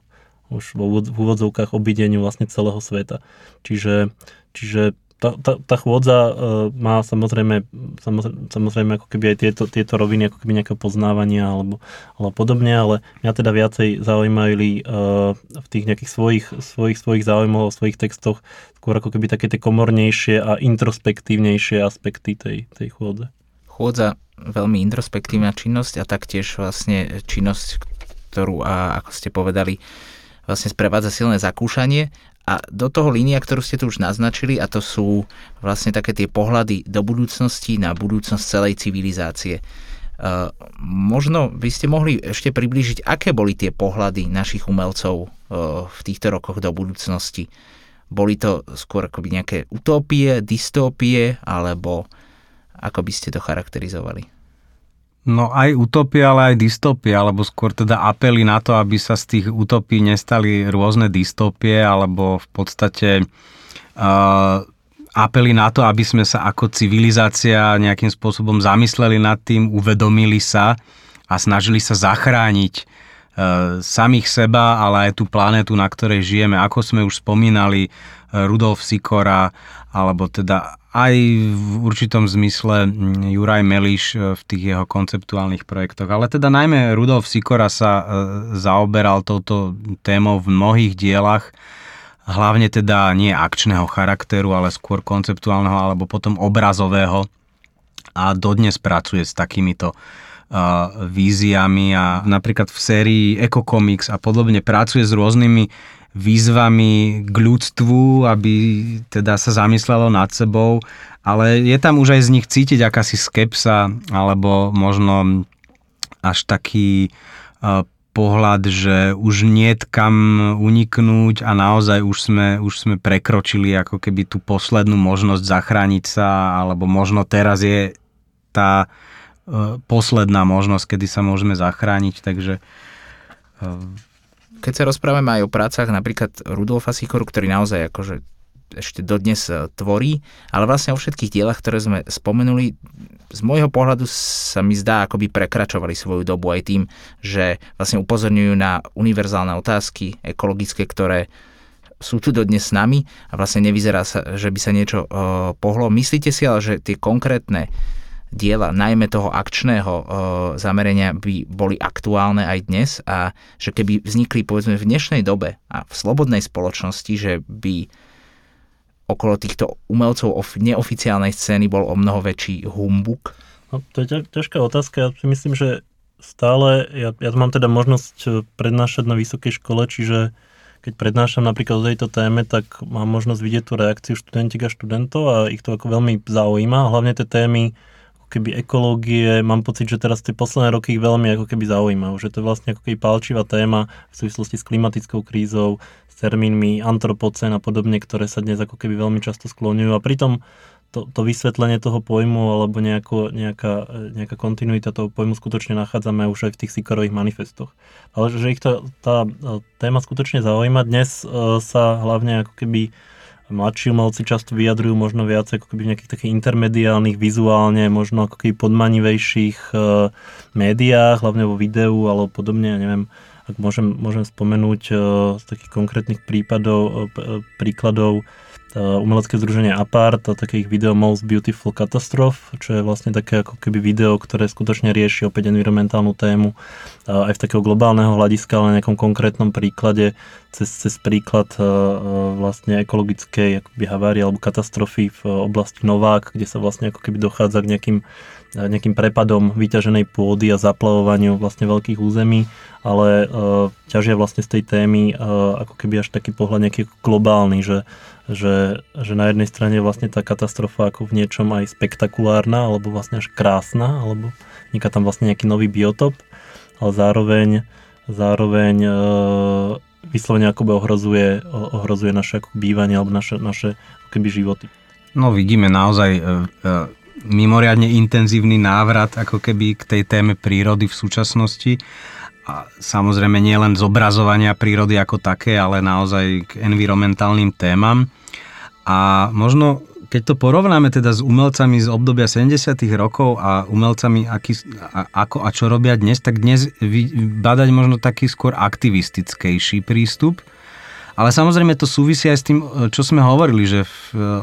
už v úvodzovkách obídeniu vlastne celého sveta. Čiže, čiže tá, tá, tá chôdza uh, má samozrejme, samozrejme, samozrejme ako keby aj tieto, tieto roviny ako keby nejakého poznávania alebo, alebo podobne, ale mňa teda viacej zaujímali uh, v tých nejakých svojich, svojich, svojich záujmov, svojich textoch skôr ako keby také tie komornejšie a introspektívnejšie aspekty tej, tej chôdze chôdza veľmi introspektívna činnosť a taktiež vlastne činnosť, ktorú, a ako ste povedali, vlastne sprevádza silné zakúšanie a do toho línia, ktorú ste tu už naznačili, a to sú vlastne také tie pohľady do budúcnosti na budúcnosť celej civilizácie. Uh, možno by ste mohli ešte priblížiť, aké boli tie pohľady našich umelcov uh, v týchto rokoch do budúcnosti. Boli to skôr akoby nejaké utópie, dystópie, alebo ako by ste to charakterizovali? No aj utopia, ale aj dystopia, alebo skôr teda apely na to, aby sa z tých utopí nestali rôzne dystopie, alebo v podstate uh, apely na to, aby sme sa ako civilizácia nejakým spôsobom zamysleli nad tým, uvedomili sa a snažili sa zachrániť uh, samých seba, ale aj tú planetu, na ktorej žijeme. Ako sme už spomínali, uh, Rudolf Sikora, alebo teda aj v určitom zmysle mm, Juraj Meliš e, v tých jeho konceptuálnych projektoch. Ale teda najmä Rudolf Sikora sa e, zaoberal touto témou v mnohých dielach, hlavne teda nie akčného charakteru, ale skôr konceptuálneho alebo potom obrazového a dodnes pracuje s takýmito uh, víziami a napríklad v sérii Eco Comics a podobne pracuje s rôznymi výzvami k ľudstvu, aby teda sa zamyslelo nad sebou, ale je tam už aj z nich cítiť akási skepsa, alebo možno až taký uh, pohľad, že už nie kam uniknúť a naozaj už sme, už sme prekročili ako keby tú poslednú možnosť zachrániť sa, alebo možno teraz je tá uh, posledná možnosť, kedy sa môžeme zachrániť, takže uh, keď sa rozprávame aj o prácach napríklad Rudolfa Sikoru, ktorý naozaj akože ešte dodnes e, tvorí, ale vlastne o všetkých dielach, ktoré sme spomenuli, z môjho pohľadu sa mi zdá, ako by prekračovali svoju dobu aj tým, že vlastne upozorňujú na univerzálne otázky ekologické, ktoré sú tu dodnes s nami a vlastne nevyzerá sa, že by sa niečo uh, pohlo. Myslíte si ale, že tie konkrétne diela, najmä toho akčného e, zamerania by boli aktuálne aj dnes a že keby vznikli povedzme v dnešnej dobe a v slobodnej spoločnosti, že by okolo týchto umelcov of, neoficiálnej scény bol o mnoho väčší humbuk? No, to je ťažká otázka. Ja si myslím, že stále, ja, ja mám teda možnosť e, prednášať na vysokej škole, čiže keď prednášam napríklad o tejto téme, tak mám možnosť vidieť tú reakciu študentík a študentov a ich to ako veľmi zaujíma. Hlavne tie témy, keby ekológie, mám pocit, že teraz tie posledné roky ich veľmi ako keby zaujímajú, že to je vlastne ako keby palčivá téma v súvislosti s klimatickou krízou, s termínmi antropocén a podobne, ktoré sa dnes ako keby veľmi často skloňujú a pritom to, to vysvetlenie toho pojmu alebo nejako, nejaká, nejaká kontinuita toho pojmu skutočne nachádzame už aj v tých Sikorových manifestoch. Ale že ich to, tá téma skutočne zaujíma. Dnes uh, sa hlavne ako keby mladší umelci často vyjadrujú možno viac ako keby v nejakých takých intermediálnych, vizuálne, možno ako keby podmanivejších uh, médiách, hlavne vo videu alebo podobne, ja neviem, ak môžem, môžem spomenúť uh, z takých konkrétnych prípadov, uh, príkladov umelecké združenie Apart a také ich video Most Beautiful Catastrophe, čo je vlastne také ako keby video, ktoré skutočne rieši opäť environmentálnu tému aj z takého globálneho hľadiska, ale na nejakom konkrétnom príklade cez, cez príklad vlastne ekologickej akoby havárie alebo katastrofy v oblasti Novák, kde sa vlastne ako keby dochádza k nejakým nejakým prepadom vyťaženej pôdy a zaplavovaniu vlastne veľkých území, ale uh, ťažia vlastne z tej témy uh, ako keby až taký pohľad nejaký globálny, že, že, že na jednej strane je vlastne tá katastrofa ako v niečom aj spektakulárna, alebo vlastne až krásna, alebo vzniká tam vlastne nejaký nový biotop, ale zároveň, zároveň uh, vyslovene akoby ohrozuje, ohrozuje naše ako bývanie alebo naše, naše keby životy. No vidíme naozaj uh, uh mimoriadne intenzívny návrat ako keby k tej téme prírody v súčasnosti. A samozrejme nie len zobrazovania prírody ako také, ale naozaj k environmentálnym témam. A možno keď to porovnáme teda s umelcami z obdobia 70. rokov a umelcami aký, a, ako a čo robia dnes, tak dnes badať možno taký skôr aktivistickejší prístup. Ale samozrejme to súvisí aj s tým, čo sme hovorili, že v,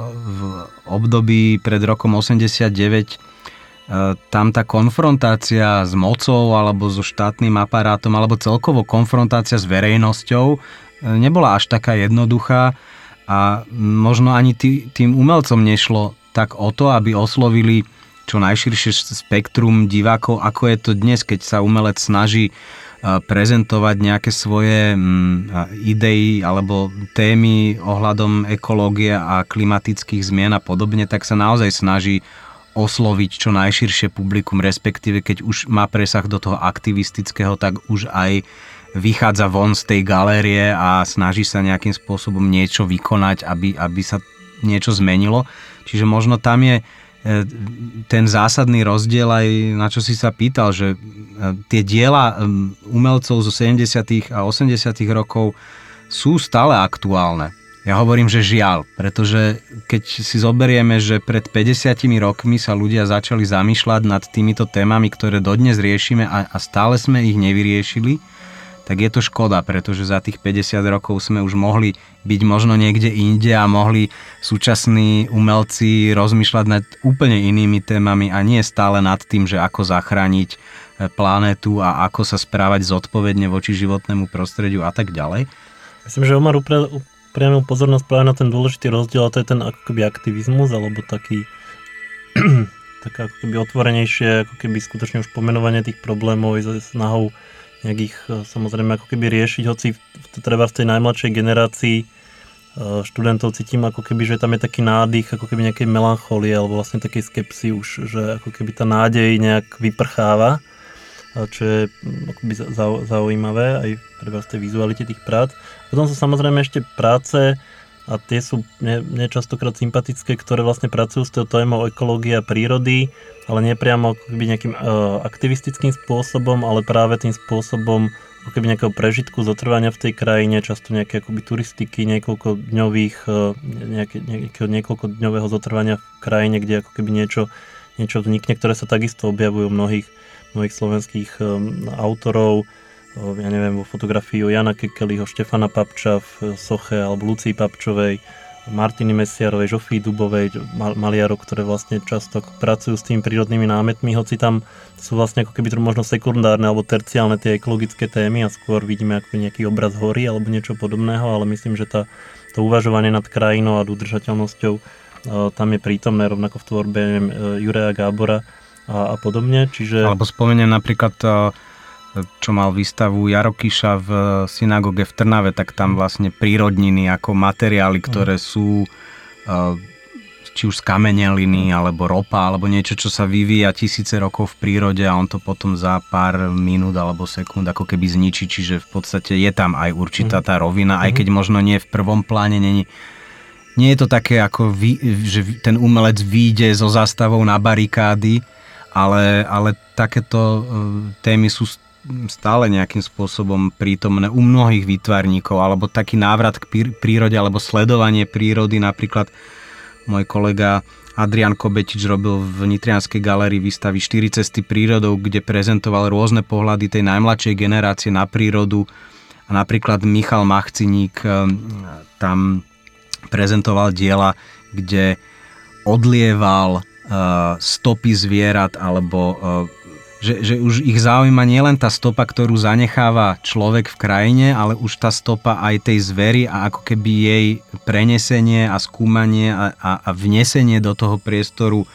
v období pred rokom 89 e, tam tá konfrontácia s mocou alebo so štátnym aparátom alebo celkovo konfrontácia s verejnosťou e, nebola až taká jednoduchá a možno ani tý, tým umelcom nešlo tak o to, aby oslovili čo najširšie spektrum divákov, ako je to dnes, keď sa umelec snaží prezentovať nejaké svoje idei alebo témy ohľadom ekológie a klimatických zmien a podobne, tak sa naozaj snaží osloviť čo najširšie publikum, respektíve keď už má presah do toho aktivistického, tak už aj vychádza von z tej galérie a snaží sa nejakým spôsobom niečo vykonať, aby, aby sa niečo zmenilo. Čiže možno tam je e, ten zásadný rozdiel aj na čo si sa pýtal, že e, tie diela umelcov zo 70. a 80. rokov sú stále aktuálne. Ja hovorím, že žiaľ, pretože keď si zoberieme, že pred 50 rokmi sa ľudia začali zamýšľať nad týmito témami, ktoré dodnes riešime a, a stále sme ich nevyriešili, tak je to škoda, pretože za tých 50 rokov sme už mohli byť možno niekde inde a mohli súčasní umelci rozmýšľať nad úplne inými témami a nie stále nad tým, že ako zachrániť e, planetu a ako sa správať zodpovedne voči životnému prostrediu a tak ďalej. Myslím, že Omar upriamil pozornosť práve na ten dôležitý rozdiel a to je ten akoby aktivizmus alebo taký taká ako keby otvorenejšie, ako keby skutočne už pomenovanie tých problémov s snahou nejak ich e, samozrejme ako keby riešiť, hoci to treba v tej najmladšej generácii e, študentov cítim ako keby, že tam je taký nádych, ako keby nejakej melancholie alebo vlastne takej skepsy už, že ako keby tá nádej nejak vyprcháva, čo je akoby zaujímavé aj pre z tej vizualite tých prác. Potom sú samozrejme ešte práce, a tie sú mne, mne častokrát sympatické, ktoré vlastne pracujú s tou témou ekológie a prírody, ale nie priamo akoby nejakým uh, aktivistickým spôsobom, ale práve tým spôsobom ako keby nejakého prežitku, zotrvania v tej krajine, často nejaké akoby turistiky, niekoľko dňových, uh, nejaké, niekoľko dňového zotrvania v krajine, kde ako keby niečo, niečo vznikne, ktoré sa takisto objavujú mnohých, mnohých slovenských um, autorov, ja neviem, vo fotografii Jana Kekeliho, Štefana Papča v soche alebo Lucii Papčovej, Martiny Mesiarovej, Žofii Dubovej, maliarov, ktoré vlastne často pracujú s tými prírodnými námetmi, hoci tam sú vlastne ako keby možno sekundárne alebo terciálne tie ekologické témy a skôr vidíme ako nejaký obraz hory alebo niečo podobného, ale myslím, že tá, to uvažovanie nad krajinou a udržateľnosťou tam je prítomné rovnako v tvorbe neviem, Jureja Gábora a, a podobne. Čiže... Alebo spomeniem napríklad čo mal výstavu Jarokyša v synagóge v Trnave, tak tam vlastne prírodniny ako materiály, ktoré mm. sú eh, či už z kameneliny, alebo ropa, alebo niečo, čo sa vyvíja tisíce rokov v prírode a on to potom za pár minút alebo sekúnd ako keby zničí, čiže v podstate je tam aj určitá mm. tá rovina, aj mm. keď možno nie v prvom pláne, není nie je to také, ako vy, že ten umelec vyjde so zástavou na barikády, ale, ale takéto eh, témy sú stále nejakým spôsobom prítomné u mnohých výtvarníkov, alebo taký návrat k prírode, alebo sledovanie prírody. Napríklad môj kolega Adrian Kobetič robil v Nitrianskej galérii výstavy 4 cesty prírodou, kde prezentoval rôzne pohľady tej najmladšej generácie na prírodu. A napríklad Michal Machciník eh, tam prezentoval diela, kde odlieval stopy zvierat alebo eh, že, že už ich zaujíma nielen tá stopa, ktorú zanecháva človek v krajine, ale už tá stopa aj tej zvery a ako keby jej prenesenie a skúmanie a, a, a vnesenie do toho priestoru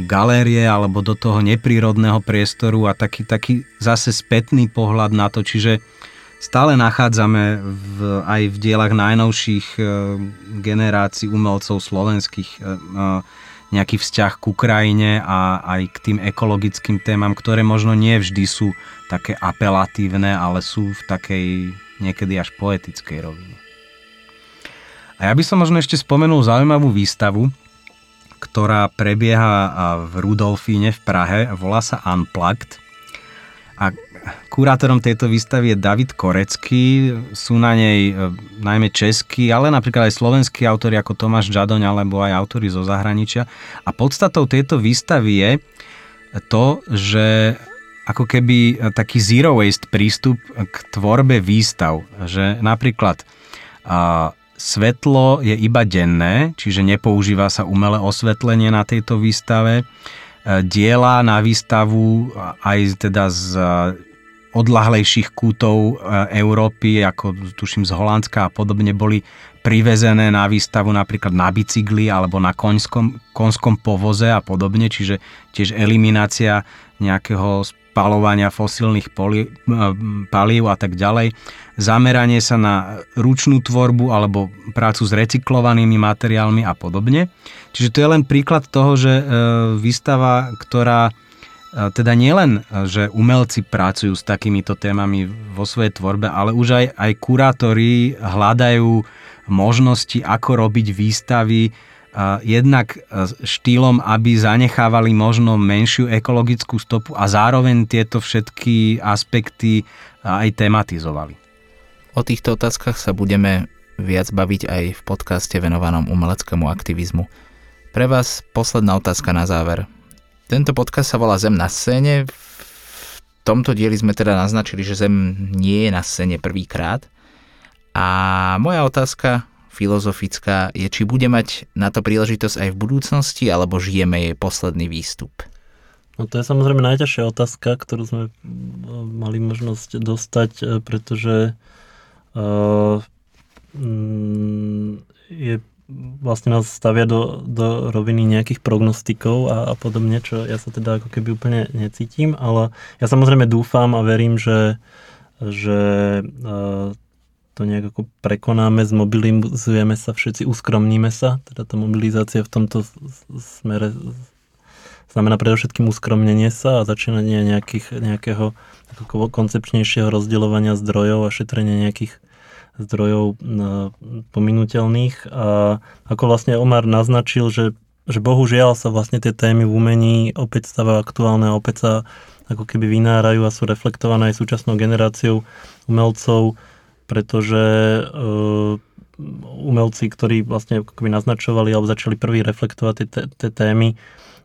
galérie alebo do toho neprírodného priestoru a taký, taký zase spätný pohľad na to, čiže stále nachádzame v, aj v dielach najnovších e, generácií umelcov slovenských nejaký vzťah k Ukrajine a aj k tým ekologickým témam, ktoré možno nie vždy sú také apelatívne, ale sú v takej niekedy až poetickej rovine. A ja by som možno ešte spomenul zaujímavú výstavu, ktorá prebieha v Rudolfíne v Prahe, volá sa Unplugged. A kurátorom tejto výstavy je David Korecký, sú na nej e, najmä českí, ale napríklad aj slovenskí autori ako Tomáš Žadoň alebo aj autori zo zahraničia. A podstatou tejto výstavy je to, že ako keby taký zero waste prístup k tvorbe výstav. Že napríklad a, svetlo je iba denné, čiže nepoužíva sa umelé osvetlenie na tejto výstave. E, diela na výstavu aj teda z odlahlejších kútov e, Európy, ako tuším z Holandska a podobne, boli privezené na výstavu napríklad na bicykli alebo na koňskom, koňskom povoze a podobne, čiže tiež eliminácia nejakého spalovania fosílnych poli, palív a tak ďalej. Zameranie sa na ručnú tvorbu alebo prácu s recyklovanými materiálmi a podobne. Čiže to je len príklad toho, že e, výstava, ktorá e, teda nielen, že umelci pracujú s takýmito témami vo svojej tvorbe, ale už aj, aj kurátori hľadajú možnosti, ako robiť výstavy, jednak e, štýlom, aby zanechávali možno menšiu ekologickú stopu a zároveň tieto všetky aspekty aj tematizovali. O týchto otázkach sa budeme viac baviť aj v podcaste venovanom umeleckému aktivizmu. Pre vás posledná otázka na záver. Tento podcast sa volá Zem na scéne. V tomto dieli sme teda naznačili, že Zem nie je na scéne prvýkrát. A moja otázka filozofická je, či bude mať na to príležitosť aj v budúcnosti, alebo žijeme jej posledný výstup. No to je samozrejme najťažšia otázka, ktorú sme e, mali možnosť dostať, e, pretože uh, je vlastne nás stavia do, do roviny nejakých prognostikov a, a podobne, čo ja sa teda ako keby úplne necítim, ale ja samozrejme dúfam a verím, že, že uh, to nejak ako prekonáme, zmobilizujeme sa všetci, uskromníme sa. Teda tá mobilizácia v tomto smere znamená predovšetkým uskromnenie sa a začínanie nejakých, nejakého koncepčnejšieho rozdeľovania zdrojov a šetrenie nejakých zdrojov pominuteľných. A ako vlastne Omar naznačil, že, že bohužiaľ sa vlastne tie témy v umení opäť stávajú aktuálne a opäť sa ako keby vynárajú a sú reflektované aj súčasnou generáciou umelcov, pretože uh, umelci, ktorí vlastne akoby naznačovali alebo začali prvý reflektovať tie, tie témy,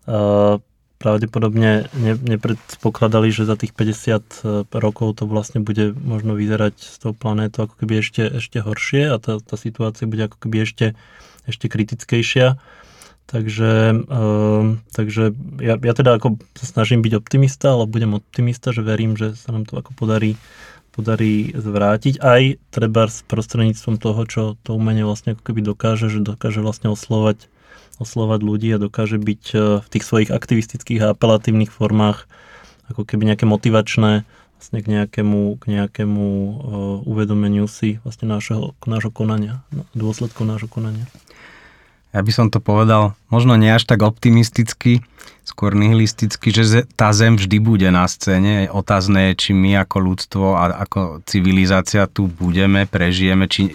uh, pravdepodobne ne, nepredpokladali, že za tých 50 e, rokov to vlastne bude možno vyzerať s tou planétou ako keby ešte, ešte horšie a tá, tá situácia bude ako keby ešte, ešte kritickejšia. Takže, uh, takže ja, ja teda ako sa snažím byť optimista, ale budem optimista, že verím, že sa nám to ako podarí podarí zvrátiť aj treba s prostredníctvom toho, čo to umenie vlastne ako keby dokáže, že dokáže vlastne oslovať, oslovať ľudí a dokáže byť e, v tých svojich aktivistických a apelatívnych formách ako keby nejaké motivačné vlastne k nejakému, k nejakému uh, uvedomeniu si vlastne nášho, nášho konania, dôsledkov nášho konania ja by som to povedal, možno nie až tak optimisticky, skôr nihilisticky, že tá zem vždy bude na scéne. Otázne je, či my ako ľudstvo a ako civilizácia tu budeme, prežijeme, či e,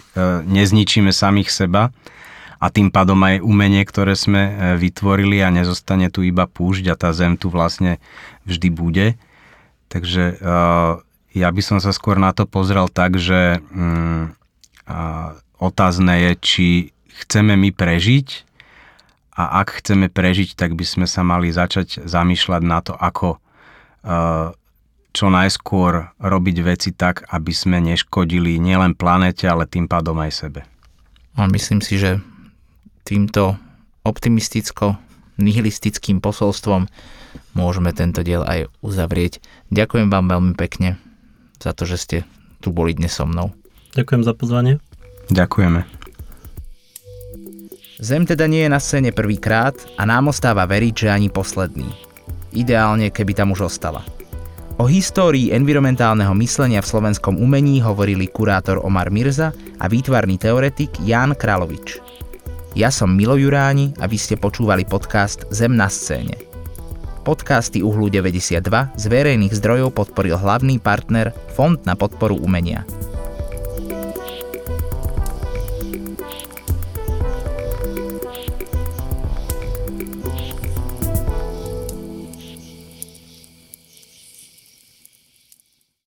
nezničíme samých seba a tým pádom aj umenie, ktoré sme e, vytvorili a nezostane tu iba púšť a tá zem tu vlastne vždy bude. Takže e, ja by som sa skôr na to pozrel tak, že mm, otázne je, či chceme my prežiť a ak chceme prežiť, tak by sme sa mali začať zamýšľať na to, ako uh, čo najskôr robiť veci tak, aby sme neškodili nielen planete, ale tým pádom aj sebe. A myslím si, že týmto optimisticko-nihilistickým posolstvom môžeme tento diel aj uzavrieť. Ďakujem vám veľmi pekne za to, že ste tu boli dnes so mnou. Ďakujem za pozvanie. Ďakujeme. Zem teda nie je na scéne prvýkrát a nám ostáva veriť, že ani posledný. Ideálne, keby tam už ostala. O histórii environmentálneho myslenia v slovenskom umení hovorili kurátor Omar Mirza a výtvarný teoretik Ján Královič. Ja som Milo Juráni a vy ste počúvali podcast Zem na scéne. Podcasty Uhlu 92 z verejných zdrojov podporil hlavný partner Fond na podporu umenia –